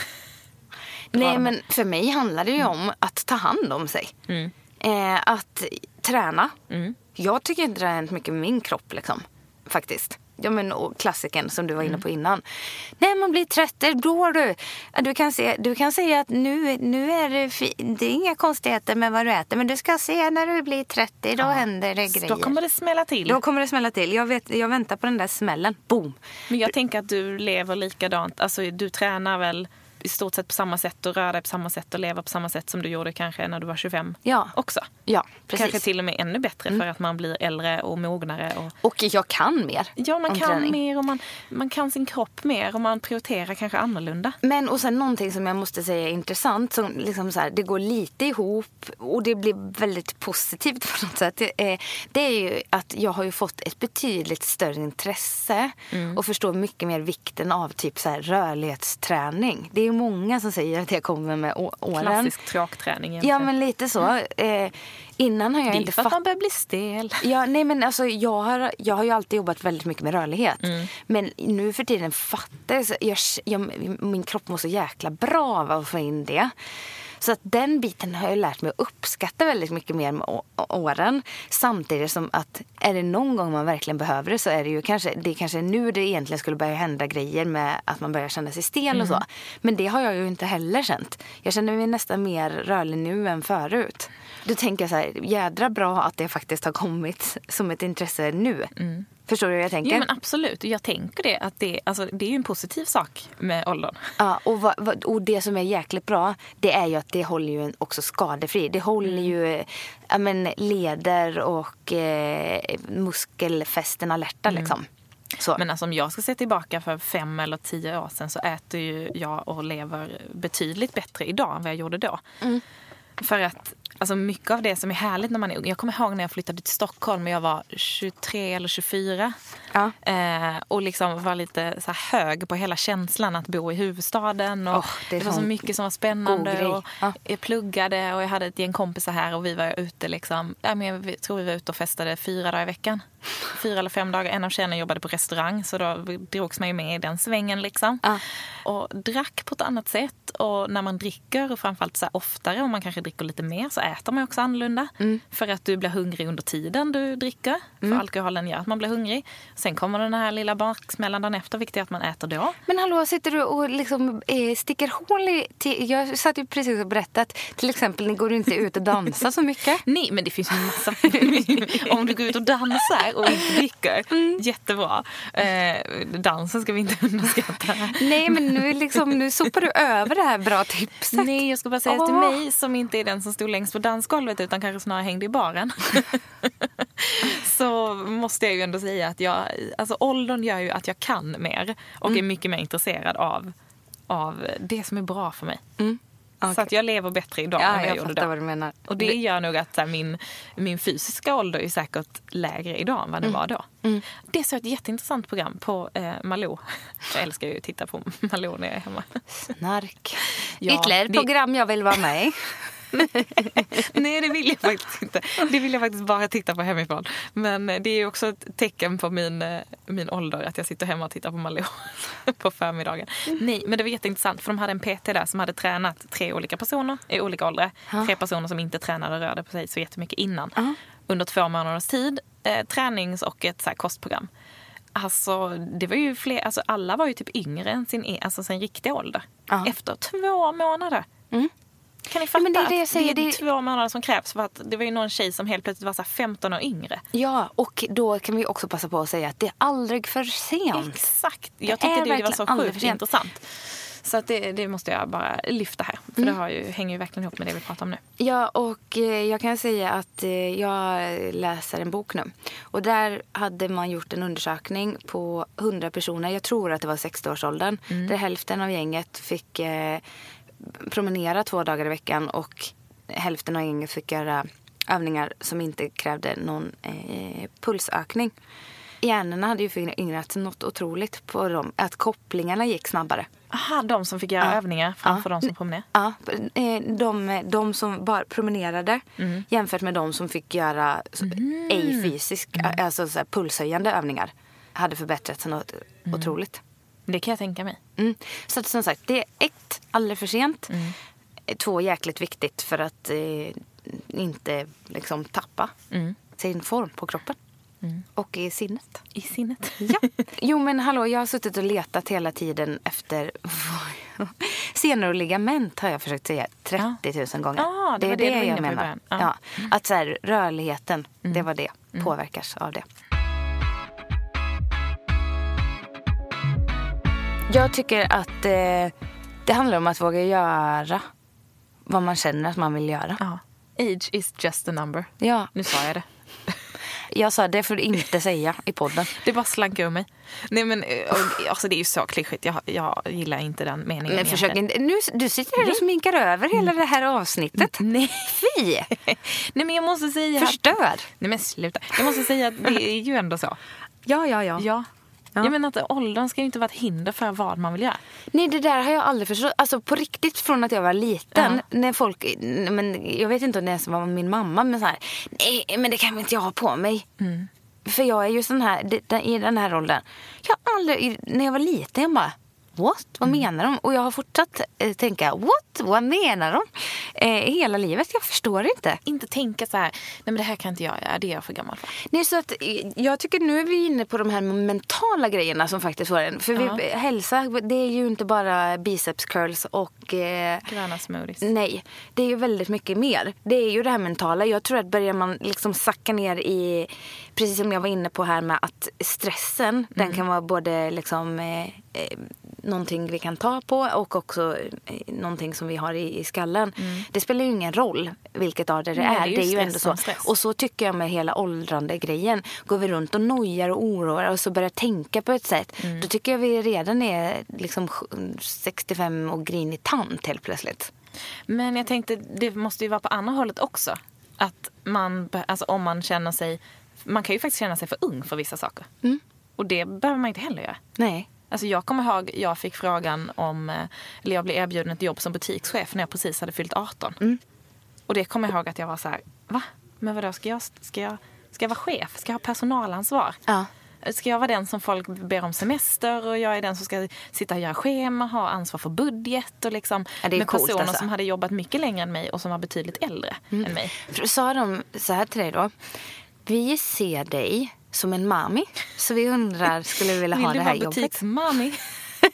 Nej, men för mig handlar det ju om att ta hand om sig. Eh, att träna. Jag tycker inte det har hänt mycket med min kropp liksom. Faktiskt. Ja, men, och klassiken som du var inne på innan. När man blir 30, då du. Ja, Du kan, se, du kan säga att nu, nu är det, fi, det är inga konstigheter med vad du äter. Men du ska se när du blir 30, då händer det grejer. Då kommer det smälla till. Då kommer det smälla till. Jag, vet, jag väntar på den där smällen. Boom! Men jag tänker att du lever likadant. Alltså du tränar väl i stort sett på samma sätt och rör dig på samma sätt och lever på samma sätt som du gjorde kanske när du var 25 Ja. också. Ja, precis. Mm. Kanske till och med ännu bättre för att man blir äldre och mognare. Och, Och jag kan mer ja, man kan träning. mer och man, man kan sin kropp mer och man prioriterar kanske annorlunda. Men och sen någonting som jag måste säga är intressant. Som liksom så här, det går lite ihop och det blir väldigt positivt på något sätt. Det är, det är ju att jag har ju fått ett betydligt större intresse och förstår mycket mer vikten av typ så här rörlighetsträning. Det är många som säger att jag kommer med åren. Klassisk tråkträning Ja men lite så. Eh, innan har jag det är inte för att fattat man börjar bli stel. Ja, nej men alltså jag har, jag har ju alltid jobbat väldigt mycket med rörlighet. Mm. Men nu för tiden fattar jag, jag, min kropp mår så jäkla bra av att få in det. Så att den biten har jag lärt mig att uppskatta väldigt mycket mer med åren. Samtidigt som att är det någon gång man verkligen behöver det så är det ju kanske, det är kanske nu det egentligen skulle börja hända grejer med att man börjar känna sig stel och så. Men det har jag ju inte heller känt. Jag känner mig nästan mer rörlig nu än förut. Då tänker jag så här, jädra bra att det faktiskt har kommit som ett intresse nu. Förstår du hur jag tänker? Jo men absolut, jag tänker det. Att det, alltså, det är ju en positiv sak med åldern. Ja, och, vad, vad, och det som är jäkligt bra, det är ju att det håller ju en också skadefri. Det håller Mm. ju ja, men, leder och eh, muskelfästen alerta liksom. Så. Men alltså, om jag ska se tillbaka för fem eller tio år sedan så äter ju jag och lever betydligt bättre idag än vad jag gjorde då. Mm. För att alltså, mycket av det som är härligt när man är ung. Jag kommer ihåg när jag flyttade till Stockholm och jag var 23 eller 24. Ja. Eh, och liksom var lite så hög på hela känslan att bo i huvudstaden. Och Åh, det det, var så mycket som var spännande. Och Ja. Jag pluggade och jag hade ett gäng kompisar här och vi var ute liksom. Ja, men jag tror vi var ute och festade fyra dagar i veckan. Fyra eller fem dagar. En av tjejerna jobbade på restaurang så då drogs man ju med i den svängen liksom. Ja. Och drack på ett annat sätt. Och när man dricker, och framförallt så oftare, och man kanske dricker lite mer, så äter man också annorlunda. För att du blir hungrig under tiden du dricker. För alkoholen gör att man blir hungrig. Sen kommer den här lilla baksmällan dagen efter, vilket är att man äter då. Men hallå, sitter du och liksom, eh, sticker hål i... Till, jag satt ju precis och berättade att till exempel ni går inte ut och dansar så mycket. Nej, men det finns ju massa... Om du går ut och dansar och inte dricker, jättebra. Eh, dansen ska vi inte underskatta. Nej, men nu, liksom, nu sopar du över det här bra tipset. Nej, jag ska bara säga till Åh. mig som inte är den som stod längst på dansgolvet utan kanske snarare hängde i baren. så måste jag ju ändå säga att jag, alltså åldern gör ju att jag kan mer och är mycket mer intresserad av, av det som är bra för mig. Så Okej. att jag lever bättre idag än Ja, vad jag, jag gjorde då. vad du menar. Och det gör nog att så här, min, min fysiska ålder är säkert lägre idag än vad den var då. Det är så ett jätteintressant program på eh, Malou. Jag älskar ju att titta på Malou när jag är hemma. Snark. Ja, Ytterligare ett det- program jag vill vara med i. Nej, det vill jag faktiskt inte. Det vill jag faktiskt bara titta på hemifrån. Men det är också ett tecken på min, eh, min ålder att jag sitter hemma och tittar på Malou på förmiddagen. Nej, men det var jätteintressant för de hade en PT där som hade tränat tre olika personer i olika åldrar. Tre personer som inte tränade och rörde på sig så jättemycket innan. Under två månaders tid. Eh, tränings och ett så kostprogram. Alltså, det var ju fler, alltså, alla var ju typ yngre än sin, e- alltså, sin riktiga ålder. Ja. Efter två månader. Kan ni fatta? Ja, men det är det jag säger, det är det- två månader som krävs. För att det var ju någon tjej som helt plötsligt var så här 15 år yngre. Ja, och då kan vi också passa på att säga att det är aldrig för sent. Exakt. Det Jag tyckte det, var så sjukt intressant. Så att det, det måste jag bara lyfta här. För Mm. det ju, hänger ju verkligen ihop med det vi pratar om nu. Ja, och eh, jag kan säga att eh, jag läser en bok nu. Och där hade man gjort en undersökning på 100 personer. Jag tror att det var 60-årsåldern. Där hälften av gänget fick eh, promenera två dagar i veckan och hälften av gänget fick göra övningar som inte krävde någon eh, pulsökning. Hjärnorna hade ju föryngrats något otroligt på dem. Att kopplingarna gick snabbare. Aha, de som fick göra Ja. övningar framför Ja. de som promenerade. Ja, eh, de, de som bara promenerade jämfört med de som fick göra så- ej fysisk, alltså så pulshöjande övningar hade förbättrats något otroligt. Det kan jag tänka mig. Mm. Så att, som sagt, det är ett, alldeles för sent. Två, jäkligt viktigt för att eh, inte liksom tappa sin form på kroppen. Och i sinnet. I sinnet. Ja. Jo men hallå, jag har suttit och letat hela tiden efter senor och ligament har jag försökt säga 30 000 gånger. Ja, det det var inne på i menar. början. Ja. Att så här, rörligheten, det var det, påverkas av det. Jag tycker att eh, det handlar om att våga göra vad man känner att man vill göra. Ja. Age is just a number. Ja, Nu sa jag det. jag sa det får du inte säga i podden. Det bara slank ur mig. Nej men eh, och, alltså, det är ju så klyschigt. Jag, jag gillar inte den meningen. Men försök inte, nu, du sitter här och sminkar över hela det här avsnittet. Nej. Fy! Nej men jag måste säga... att- Förstör. Nej men sluta. Jag måste säga att det är ju ändå så. Ja, ja, ja. Ja. Jag menar att åldern ska ju inte vara ett hinder för vad man vill göra. Nej, det där har jag aldrig förstått. Alltså på riktigt från att jag var liten. När folk, men jag vet inte om det ens var min mamma, men så här, nej men det kan väl inte jag ha på mig. För jag är ju sån här, i den här åldern. Jag har aldrig, när jag var liten, jag bara, what? Vad menar de? Och jag har fortsatt eh, tänka, what? Vad menar de? Eh, hela livet, jag förstår inte. Inte tänka så här, nej men det här kan inte jag göra, det är jag för gammal för. Nej, så att, eh, jag tycker nu är vi inne på de här mentala grejerna som faktiskt får en. För vi, hälsa, det är ju inte bara biceps curls och... Eh, Gröna smoothies. nej, det är ju väldigt mycket mer. Det är ju det här mentala. Jag tror att börjar man liksom sacka ner i... Precis som jag var inne på här med att stressen, den kan vara både liksom... Eh, eh, någonting vi kan ta på och också eh, någonting som vi har i, i skallen. Det spelar ju ingen roll vilket av det det är. det är ju Det är ju stress ändå så. stress. Och så tycker jag med hela åldrande grejen. Går vi runt och nojar och oroar och så börjar tänka på ett sätt. Då tycker jag vi redan är liksom 65 och grinig tant helt plötsligt. Men jag tänkte, det måste ju vara på andra hållet också. Att man, alltså om man känner sig, man kan ju faktiskt känna sig för ung för vissa saker. Och det behöver man inte heller göra. Nej. Alltså jag kommer ihåg, jag fick frågan om, eh, eller jag blev erbjuden ett jobb som butikschef när jag precis hade fyllt 18. Och det kommer jag ihåg att jag var så här, va? Men vadå, ska jag, ska jag Ska jag vara chef? Ska jag ha personalansvar? Ja. Ska jag vara den som folk ber om semester och jag är den som ska sitta och göra schema, ha ansvar för budget och liksom Ja, med coolt, personer alltså. som hade jobbat mycket längre än mig och som var betydligt äldre än mig. Sa de så här till dig då? Vi ser dig som en mami, så vi undrar, skulle du vilja ha Vill det du här vara jobbet? butiksmami?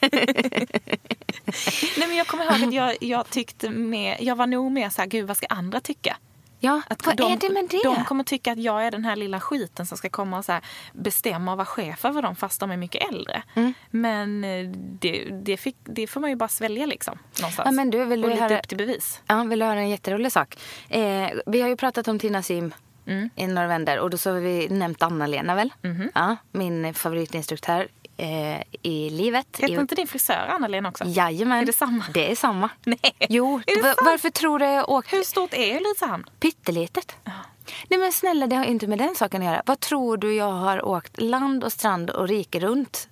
Nej men jag kommer ihåg att jag, jag tyckte med, jag var nog mer så här, gud vad ska andra tycka? Ja, Att vad de, är det med det? De kommer tycka att jag är den här lilla skiten som ska komma och så bestämma och vara chef över dem fast de är mycket äldre. Mm. Men eh, det, det, fick, det får man ju bara svälja liksom. Någonstans. Ja, men du, vill du och lite höra- upp till bevis. Ja, vill du höra en jätterolig sak? Eh, vi har ju pratat om Tina Sim Mm. i några vändor och då så har vi nämnt Anna-Lena väl? Mhm. Ja, min favoritinstruktör eh, i livet. Heter I, inte din frisör Anna-Lena också? Jajamän. Är det samma? Det är samma. Nej. Jo, Är det va- sant? varför tror du jag åkte Hur stort är Ulricehamn? pyttelitet? Nej men snälla, det har inte med den saken att göra. Vad tror du jag har åkt land och strand och rike runt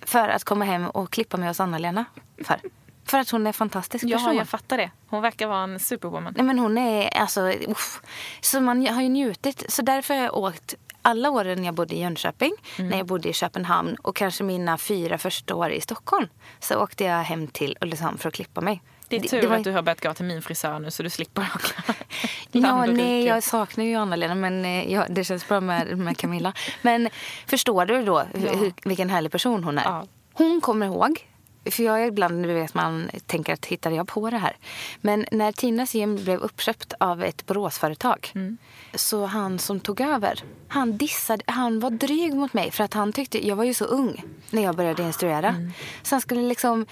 för att komma hem och klippa mig hos Anna-Lena för? För att hon är en fantastisk Ja, person. jag fattar det. Hon verkar vara en superwoman. Nej men hon är alltså, uff. Så man har ju njutit. Så därför har jag åkt alla åren jag bodde i Jönköping, Mm. när jag bodde i Köpenhamn och kanske mina fyra första år i Stockholm. Så åkte jag hem till Ulricehamn för att klippa mig. Det är tur var- att du har börjat gå till min frisör nu så du slipper åka Ja, nej, jag saknar ju Anna-Lena men eh, ja, det känns bra med, med Camilla. Men förstår du då Ja. hur, vilken härlig person hon är? Ja. Hon kommer ihåg, för jag är ibland, du vet man tänker att hittade jag på det här? Men när Tinas gym blev uppköpt av ett Boråsföretag Mm. så han som tog över, han dissade, han var dryg mot mig för att han tyckte, jag var ju så ung när jag började instruera. Mm. Så han skulle liksom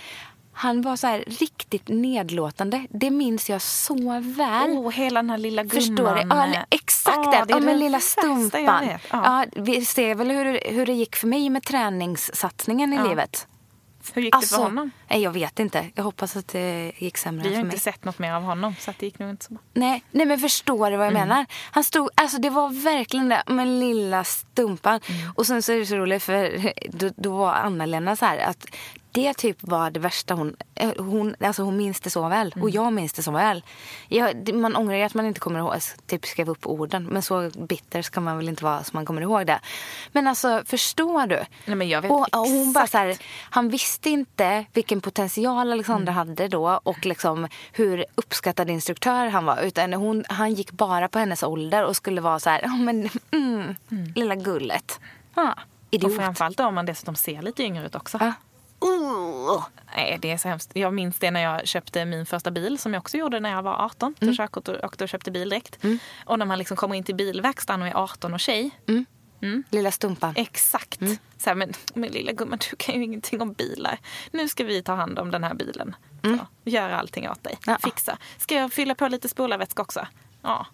han var så här riktigt nedlåtande. Det minns jag så väl. Åh, hela den här lilla gumman. Förstår du? Ja, exakt Ja, det. Ja, men lilla stumpan. Ja. Ja. vi ser väl hur, hur det gick för mig med träningssatsningen i Ja. livet. Hur gick det för honom? Nej, jag vet inte. Jag hoppas att det gick sämre Vi än har för inte mig. sett något mer av honom så det gick nog inte så bra. Nej, nej, men förstår du vad jag menar? Han stod, alltså det var verkligen det, men lilla stumpan. Och sen så är det så roligt för då, då var Anna-Lena så här att det typ var det värsta hon, eh, hon, alltså hon minns det så väl. Och jag minns det så väl. Jag, man ångrar ju att man inte kommer ihåg, typ skrev upp orden. Men så bitter ska man väl inte vara så man kommer ihåg det. Men alltså förstår du? Nej, men jag vet och, och hon bara så här, han visste inte vilken potential Alexandra Mm. hade då och liksom hur uppskattad instruktör han var. Utan hon, han gick bara på hennes ålder och skulle vara så här, ja men mm, lilla gullet. Och idiot. framförallt om man dessutom ser lite yngre ut också. Ja. Nej, det är så hemskt. Jag minns det när jag köpte min första bil som jag också gjorde när jag var 18. Tog körkort och och köpte bil direkt. Och när man liksom kommer in till bilverkstaden och är 18 och tjej. Lilla stumpan. Exakt. Så här, men, men lilla gumman, du kan ju ingenting om bilar. Nu ska vi ta hand om den här bilen. Så, göra allting åt dig. Ja. Fixa. Ska jag fylla på lite spolarvätska också? Ja.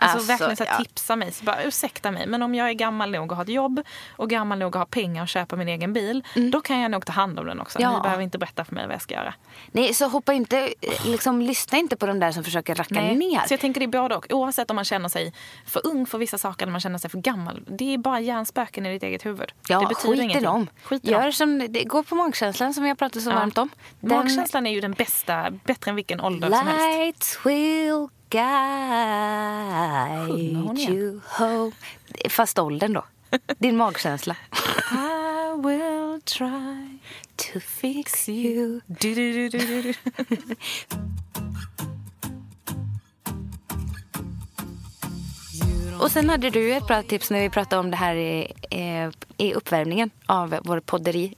Alltså, Alltså, verkligen så här, ja. tipsa mig. Så bara, ursäkta mig, men om jag är gammal nog och har ett jobb och gammal nog och har pengar och köpa min egen bil. Då kan jag nog ta hand om den också. Ja. Ni behöver inte berätta för mig vad jag ska göra. Nej, så hoppa inte, liksom lyssna inte på de där som försöker racka ner. Så jag tänker det är både och. Oavsett om man känner sig för ung för vissa saker eller man känner sig för gammal. Det är bara hjärnspöken i ditt eget huvud. Ja, det betyder skit i ingenting. dem. Skit i Gör dem. som, det, gå på magkänslan som jag pratat så Ja. varmt om. Den- Magkänslan är ju den bästa, bättre än vilken ålder som helst. Lights will guide you home. Fast åldern då. Din magkänsla. I will try To fix you. du, du, du. Och sen hade du ett bra tips när vi pratade om det här i, i uppvärmningen av vår podderi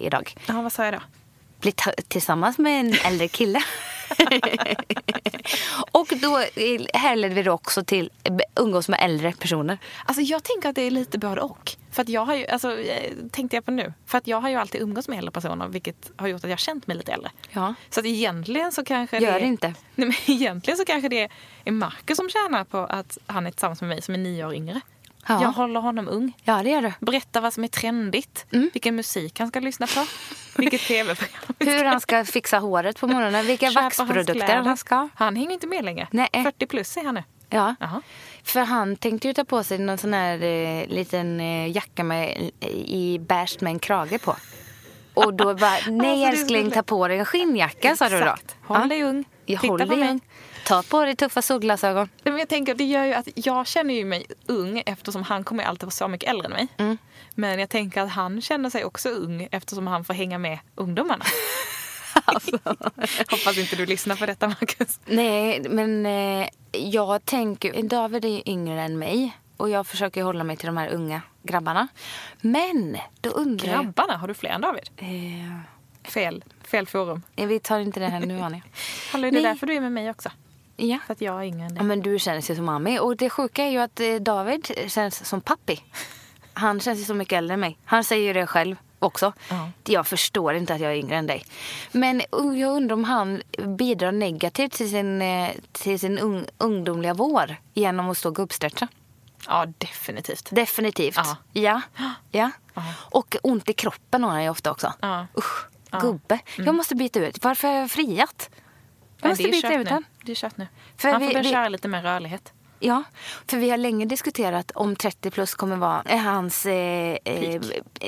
idag. Ja, vad sa jag då? Bli tillsammans med en äldre kille. och då härledde vi då också till umgås med äldre personer. Alltså jag tänker att det är lite både och. För att jag har ju, alltså, eh, tänkte jag på nu. För att jag har ju alltid umgås med äldre personer vilket har gjort att jag har känt mig lite äldre. Ja. Så att egentligen så kanske Gör det det är, inte. Nej, men egentligen så kanske det är Marcus som tjänar på att han är tillsammans med mig som är nio år yngre. Ja. Jag håller honom ung. Ja, det gör du. Berätta vad som är trendigt. Vilken musik han ska lyssna på. Vilket tv-program. Hur han ska fixa håret på morgonen, vilka Köpa vaxprodukter han ska ha. Han hänger inte med längre. Nej. 40 plus är han nu. Ja. Jaha. För han tänkte ju ta på sig någon sån här eh, liten eh, jacka med, i beige med en krage på. Och då bara, nej älskling ta på dig en skinnjacka sa du då. Håll dig ung. Jag Titta håller på dig mig. ung. Ta på dig tuffa solglasögon. Men jag tänker, det gör ju att jag känner ju mig ung eftersom han kommer alltid vara så mycket äldre än mig. Mm. Men jag tänker att han känner sig också ung eftersom han får hänga med ungdomarna. Alltså. Hoppas inte du lyssnar på detta Marcus. Nej, men eh, jag tänker... David är ju yngre än mig. Och jag försöker hålla mig till de här unga grabbarna. Men då undrar jag... Grabbarna, har du fler än David? Eh, Fel, fel forum. nej, vi tar inte det här nu, Anja. Hallå, det är Nej. därför du är med mig också. Ja. För att jag är yngre än ja, dig. men du känner sig som mami. Och det sjuka är ju att eh, David känns som pappi. Han känns ju så mycket äldre än mig. Han säger ju det själv också. Ja. Jag förstår inte att jag är yngre än dig. Men uh, jag undrar om han bidrar negativt till sin, eh, till sin ung, ungdomliga vår genom att stå och gubbstretcha. Ja, definitivt. Definitivt. Ja. Ja. ja. Ja. Och ont i kroppen har han ju ofta också. Ja. Usch, gubbe. Jag måste byta ut. Varför har jag friat? Nej, måste det kört ut nu. Det är kört nu. För Han får vi- börja vi- köra lite mer rörlighet. Ja, för vi har länge diskuterat om 30 plus kommer vara eh, hans... Eh, eh,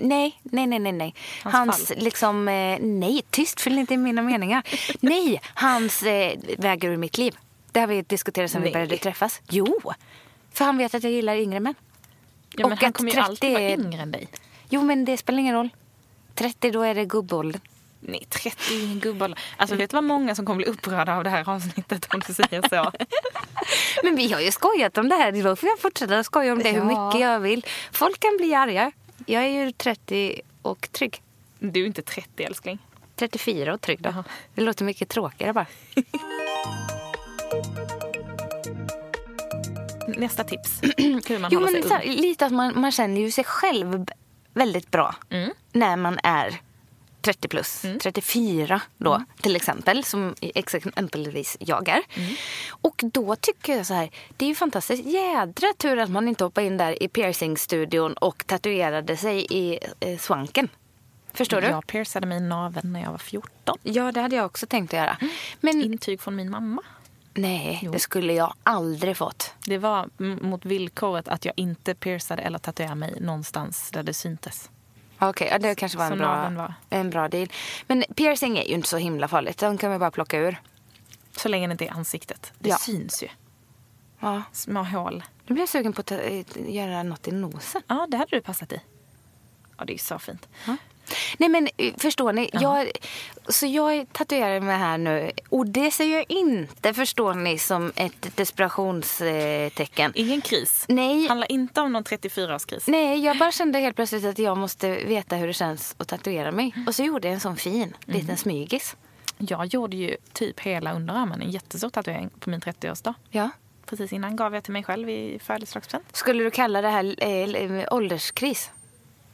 nej, nej, nej, nej. nej. Hans Hans, fall. liksom... Eh, nej, tyst, fyll inte i mina meningar. nej, hans eh, väg ur mitt liv. Det har vi diskuterat sen vi började träffas. Jo, för han vet att jag gillar yngre män. Ja, men Och han kommer ju 30 alltid vara yngre än dig. Jo, men det spelar ingen roll. 30, då är det gubbåldern. Nej, 30 är ingen gubbålder. Alltså vet du vad många som kommer bli upprörda av det här avsnittet om du säger så? Men vi har ju skojat om det här. Då får jag fortsätta skoja om det hur Ja. mycket jag vill. Folk kan bli arga. Jag är ju 30 och trygg. Du är inte 30 älskling. 34 och trygg då. Jaha. Det låter mycket tråkigare bara. Nästa tips. Hur man Jo, håller men sig så ung. lite att man, man känner ju sig själv väldigt bra Mm. när man är 30 plus. 34 då Mm. till exempel, som exempelvis jag är. Mm. Och då tycker jag så här, det är ju fantastiskt. Jädra tur att man inte hoppade in där i piercingstudion och tatuerade sig i eh, svanken. Förstår du? Jag piercade mig i naveln när jag var 14. Ja, det hade jag också tänkt att göra. Men Intyg från min mamma. nej, det skulle jag aldrig fått. Det var mot villkoret att jag inte piercade eller tatuerade mig någonstans där det syntes. Okej, ja, det kanske var en bra, var. en bra deal. Men piercing är ju inte så himla farligt. De kan man bara plocka ur. Så länge det inte är ansiktet. Det Ja. syns ju. Ja. Små hål. Nu blir jag sugen på att göra något i nosen. Ja, det hade du passat i. Ja, det är så fint. Nej men eh, förstår ni, jag, så jag tatuerar mig här nu och det ser jag inte, förstår ni, som ett desperationstecken. Ingen kris. Nej. Handlar inte om någon 34-årskris. Nej, jag bara kände helt plötsligt att jag måste veta hur det känns att tatuera mig. Och så gjorde jag en sån fin liten smygis. Jag gjorde ju typ hela underarmen, en jättestor tatuering på min 30-årsdag. Ja. Precis innan gav jag till mig själv i födelsedagspresent. Skulle du kalla det här eh, ålderskris?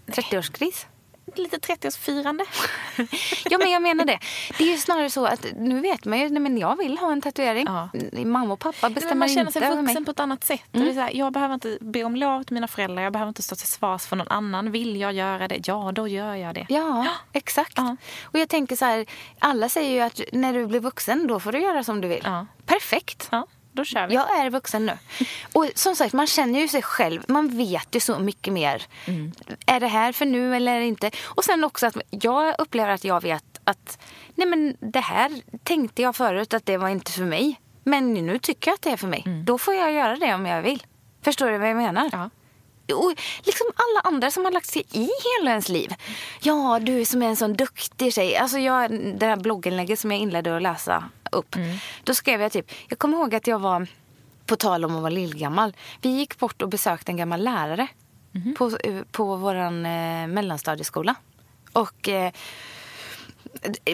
30-årskris? Lite 30-årsfirande. Ja, men jag menar det. Det är ju snarare så att nu vet man ju, nej, men jag vill ha en tatuering. Ja. Mamma och pappa bestämmer man känner inte sig över mig. vuxen på ett annat sätt. Och det är så här, jag behöver inte be om lov till mina föräldrar. Jag behöver inte stå till svars för någon annan. Vill jag göra det? Ja, då gör jag det. Ja, exakt. Ja. Och jag tänker så här, alla säger ju att när du blir vuxen då får du göra som du vill. Perfekt. Då kör vi. Jag är vuxen nu. Och som sagt, man känner ju sig själv. Man vet ju så mycket mer. Mm. Är det här för nu eller är det inte? Och sen också att jag upplever att jag vet att nej men det här tänkte jag förut att det var inte för mig. Men nu tycker jag att det är för mig. Då får jag göra det om jag vill. Förstår du vad jag menar? Mm. Ja. Och liksom alla andra som har lagt sig i hela ens liv. Ja, du som är en sån duktig tjej. Alltså jag, det här blogginlägget som jag inledde att läsa upp. Då skrev jag typ, jag kommer ihåg att jag var, på tal om att vara lillgammal. Vi gick bort och besökte en gammal lärare på, på vår eh, mellanstadieskola. Och eh,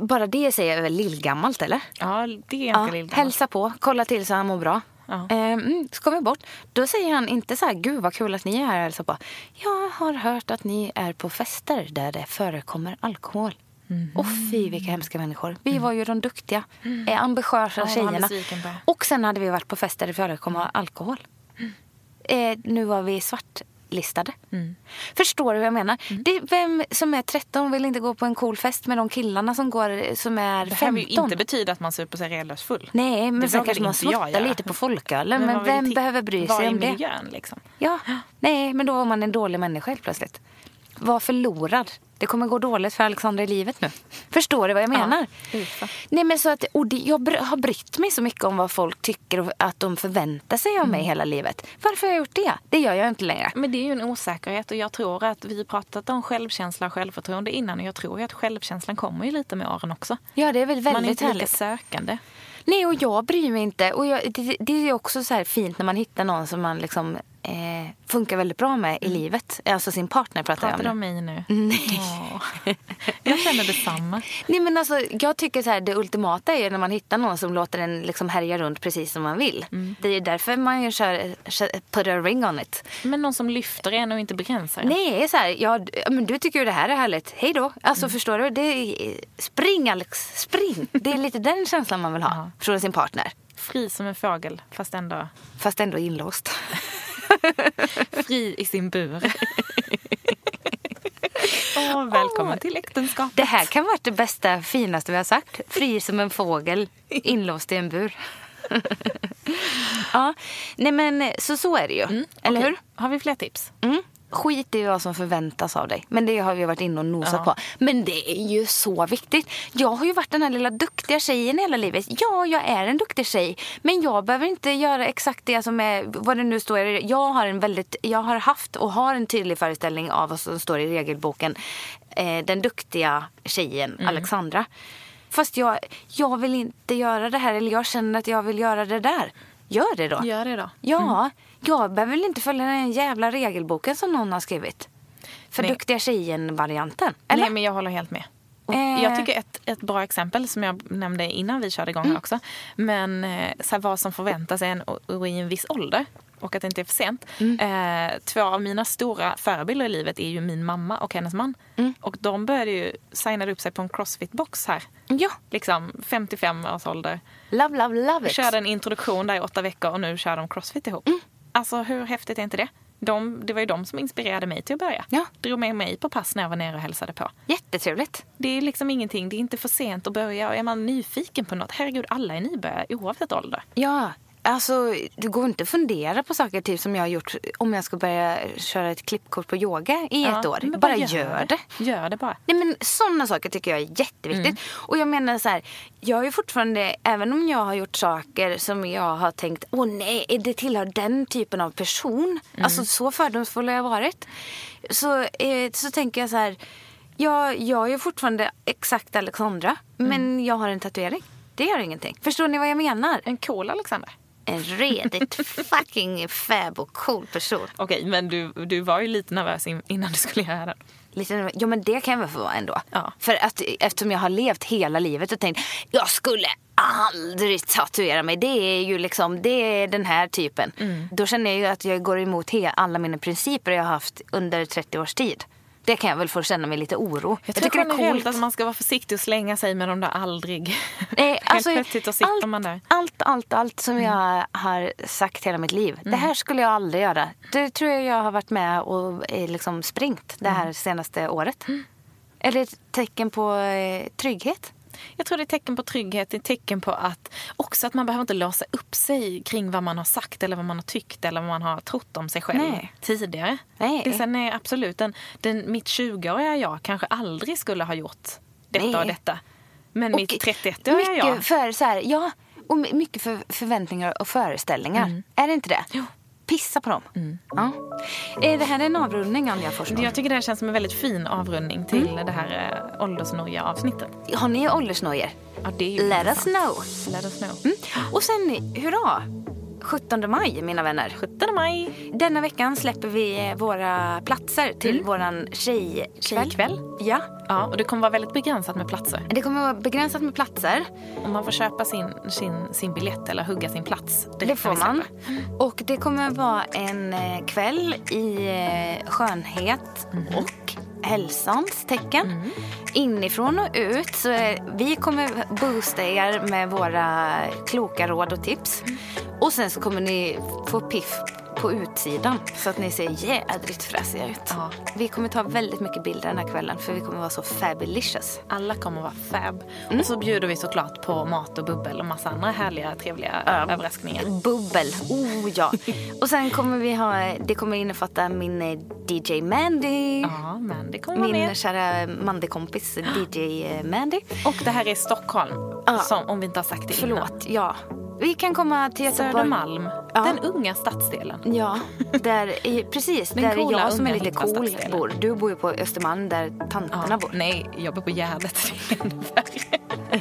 bara det säger jag väl lillgammalt eller? Ja, det är ganska Ja, lillgammalt. hälsa på, kolla till så han mår bra. Ja. Eh, mm, så kommer vi bort. Då säger han inte så här, gud vad kul att ni är här och hälsar på. Jag har hört att ni är på fester där det förekommer alkohol. Mhm. Och fy vilka hemska människor. Vi var ju de duktiga, eh, ambitiösa Mm. Ja, tjejerna. er. Och sen hade vi varit på fester där det förekommer Mm. alkohol. Eh, nu var vi svartlistade. Mm. Förstår du vad jag menar? Det, vem som är 13 vill inte gå på en cool fest med de killarna som, går, som är Det behöver 15. ju inte betyda att man super sig redlös full. Nej, men sen kanske man göra. lite på folkölen. Men, vill vem behöver bry sig om det? miljön liksom? Ja, nej, men då var man en dålig människa helt plötsligt. Var förlorad Det kommer gå dåligt för Alexandra i livet nu. Förstår du vad jag menar? Uffa. Nej, men så att, och det, jag br- har brytt mig så mycket om vad folk tycker och att de förväntar sig av mig hela livet. Varför har jag gjort det? Det gör jag inte längre. Men det är ju en osäkerhet och jag tror att vi pratat om självkänsla och självförtroende innan och jag tror ju att självkänslan kommer ju lite med åren också. Ja, det är väl Man är väldigt inte lika sökande. Nej, och jag bryr mig inte. Och jag, det, det är också så här fint när man hittar någon som man liksom eh, funkar väldigt bra med i livet. Alltså sin partner pratar jag Pratar om du nu. om mig nu? Nej. Åh. Jag känner detsamma. Nej, men alltså, jag tycker så här, det ultimata är ju när man hittar någon som låter en liksom härja runt precis som man vill. Det är därför man kör, kör put a ring on it. Men någon som lyfter en och inte begränsar en. Nej, så här, ja, men du tycker ju det här är härligt. Hej då. Alltså förstår du? Det är, spring Alex, spring. Det är lite den känslan man vill ha från sin partner. Fri som en fågel fast ändå Fast ändå inlåst. fri i sin bur. Åh, välkommen till äktenskapet. Det här kan vara det bästa, finaste vi har sagt. Fri som en fågel, inlåst i en bur. ja, nej men så så är det ju. Eller Okej. hur? Har vi fler tips? Mm. Skit i vad som förväntas av dig. Men det har vi varit inne och nosat Ja. på. Men det är ju så viktigt. Jag har ju varit den här lilla duktiga tjejen hela livet. Ja, jag är en duktig tjej. Men jag behöver inte göra exakt det som är, vad det nu står. Jag har, en väldigt, jag har haft och har en tydlig föreställning av vad som står i regelboken. Eh, den duktiga tjejen, Alexandra. Fast jag, jag vill inte göra det här. Eller jag känner att jag vill göra det där. Gör det då. Gör det då. Ja, jag behöver väl inte följa den jävla regelboken som någon har skrivit. För Nej. duktiga tjejen-varianten. Nej, men jag håller helt med. Eh. Jag tycker ett, ett bra exempel som jag nämnde innan vi körde igång här också. Men eh, så här, vad som förväntas en och, i en viss ålder och att det inte är för sent. Eh, två av mina stora förebilder i livet är ju min mamma och hennes man. Och de började ju signa upp sig på en crossfit-box här. Ja, Liksom 55 års ålder. love, love, love it. Körde en introduktion där i åtta veckor och nu kör de crossfit ihop. Alltså hur häftigt är inte det? De, det var ju de som inspirerade mig till att börja. Ja. Drog med mig på pass när jag var nere och hälsade på. Jättetrevligt. Det är liksom ingenting, det är inte för sent att börja. Och är man nyfiken på något, herregud alla är nybörjare oavsett ålder. Ja, alltså det går inte att fundera på saker typ som jag har gjort om jag ska börja köra ett klippkort på yoga i ett år. men Bara gör det. Gör det bara. Nej men sådana saker tycker jag är jätteviktigt. Och jag menar så här, jag är ju fortfarande, även om jag har gjort saker som jag har tänkt, åh nej, det tillhör den typen av person? Alltså så fördomsfull har jag varit. Så, eh, så tänker jag så här, jag, jag är fortfarande exakt Alexandra, men jag har en tatuering. Det gör ingenting. Förstår ni vad jag menar? En cool Alexander. En redigt fucking fab och cool person. Okej, men du, du var ju lite nervös in, innan du skulle göra den. Lite, jo men det kan jag väl få vara ändå. Ja. För att eftersom jag har levt hela livet och tänkt jag skulle aldrig tatuera mig. Det är ju liksom, det är den här typen. Mm. Då känner jag ju att jag går emot alla mina principer jag har haft under 30 års tid. Det kan jag väl få känna mig lite oro. Jag, tror generellt att man ska vara försiktig och slänga sig med de där aldrig. Nej, Helt alltså, plötsligt så sitter allt, man där. Allt, allt, allt som jag har sagt hela mitt liv. Det här skulle jag aldrig göra. Det tror jag jag har varit med och eh, liksom springt det här senaste året. Är det ett tecken på eh, trygghet? Jag tror det är tecken på trygghet, det är tecken på att också att man behöver inte låsa upp sig kring vad man har sagt eller vad man har tyckt eller vad man har trott om sig själv Nej. tidigare. Nej. Det är så, nej, absolut. Den, den, mitt 20-åriga jag kanske aldrig skulle ha gjort detta Nej. och detta. Men Och mitt 31-åriga mycket jag... för så här, ja, och my- mycket för förväntningar och föreställningar. Är det inte det? Jo. Pissa på dem. Ja. Är det här en avrundning, Anja Forsman? Jag tycker det här känns som en väldigt fin avrundning till Mm. det här äh, åldersnoja avsnittet. Har ni åldersnojor? Ja, är Let us know. Let us know. Mm. Och sen, hurra! 17 maj, mina vänner. 17 maj, Denna veckan släpper vi eh, våra platser till våran tjejkväll. Tjejkväll. Ja. Ja, och det kommer vara väldigt begränsat med platser. Det kommer vara begränsat med platser. Om man får köpa sin, sin, sin biljett eller hugga sin plats. Det när får man. Och det kommer vara en eh, kväll i eh, skönhet och hälsans tecken. Inifrån och ut. Så vi kommer boosta er med våra kloka råd och tips. Och sen så kommer ni få piff på utsidan så att ni ser jädrigt fräsiga ut. Ja. Vi kommer ta väldigt mycket bilder den här kvällen för vi kommer vara så fabulicious. Alla kommer vara fab. Mm. Och så bjuder vi såklart på mat och bubbel och massa andra härliga, trevliga överraskningar. Bubbel, oh ja. Och sen kommer vi ha, det kommer innefatta min eh, DJ Mandy. Ja, men det kommer Min med. kära Mandy-kompis DJ eh, Mandy. Och det här är Stockholm, Ja. som, om vi inte har sagt det innan. Förlåt, ja. Vi kan komma till. Södermalm, Ja. den unga stadsdelen. Ja, där, i- precis. Den där coola, jag som är lite cool bor. Du bor ju på Östermalm där tanterna Ja. bor. Nej, jag bor på Gärdet. Det är ännu värre.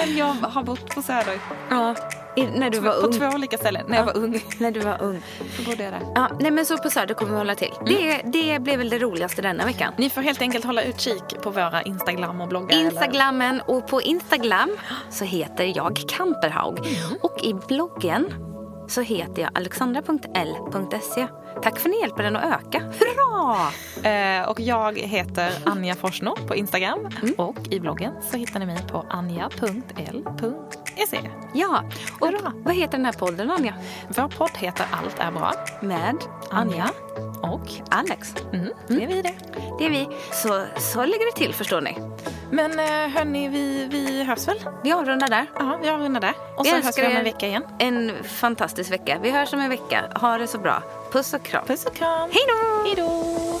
Men jag har bott på Söder. Ja, i, när du var på ung. två olika ställen. När jag var ung. När du var ung. Så bodde jag där. Ja, nej men så på Söder kommer vi hålla till. Det, det blev väl det roligaste denna veckan. Ni får helt enkelt hålla utkik på våra Instagram och bloggar. eller- Instagrammen och på Instagram så heter jag Kamperhaug. Och i bloggen så heter jag alexandra.l.se. Tack för att ni hjälper den att öka. Hurra! Eh, och jag heter Anja Forsno på Instagram. Mm. Och i bloggen så hittar ni mig på anja.l.se. Ja, och Hurra. vad heter den här podden Anja? Vår podd heter Allt är bra. Med Anja Och Alex. mm, det är vi det. Det är vi. Så, så ligger det till förstår ni. Men eh, hörni, vi, vi hörs väl? Vi avrundar där. Ja, vi avrundar där. Och Vi så hörs vi om en vecka igen. En fantastisk vecka. Vi hörs om en vecka. Ha det så bra. Puss och kram. Puss och kram. Hej då! Hej då!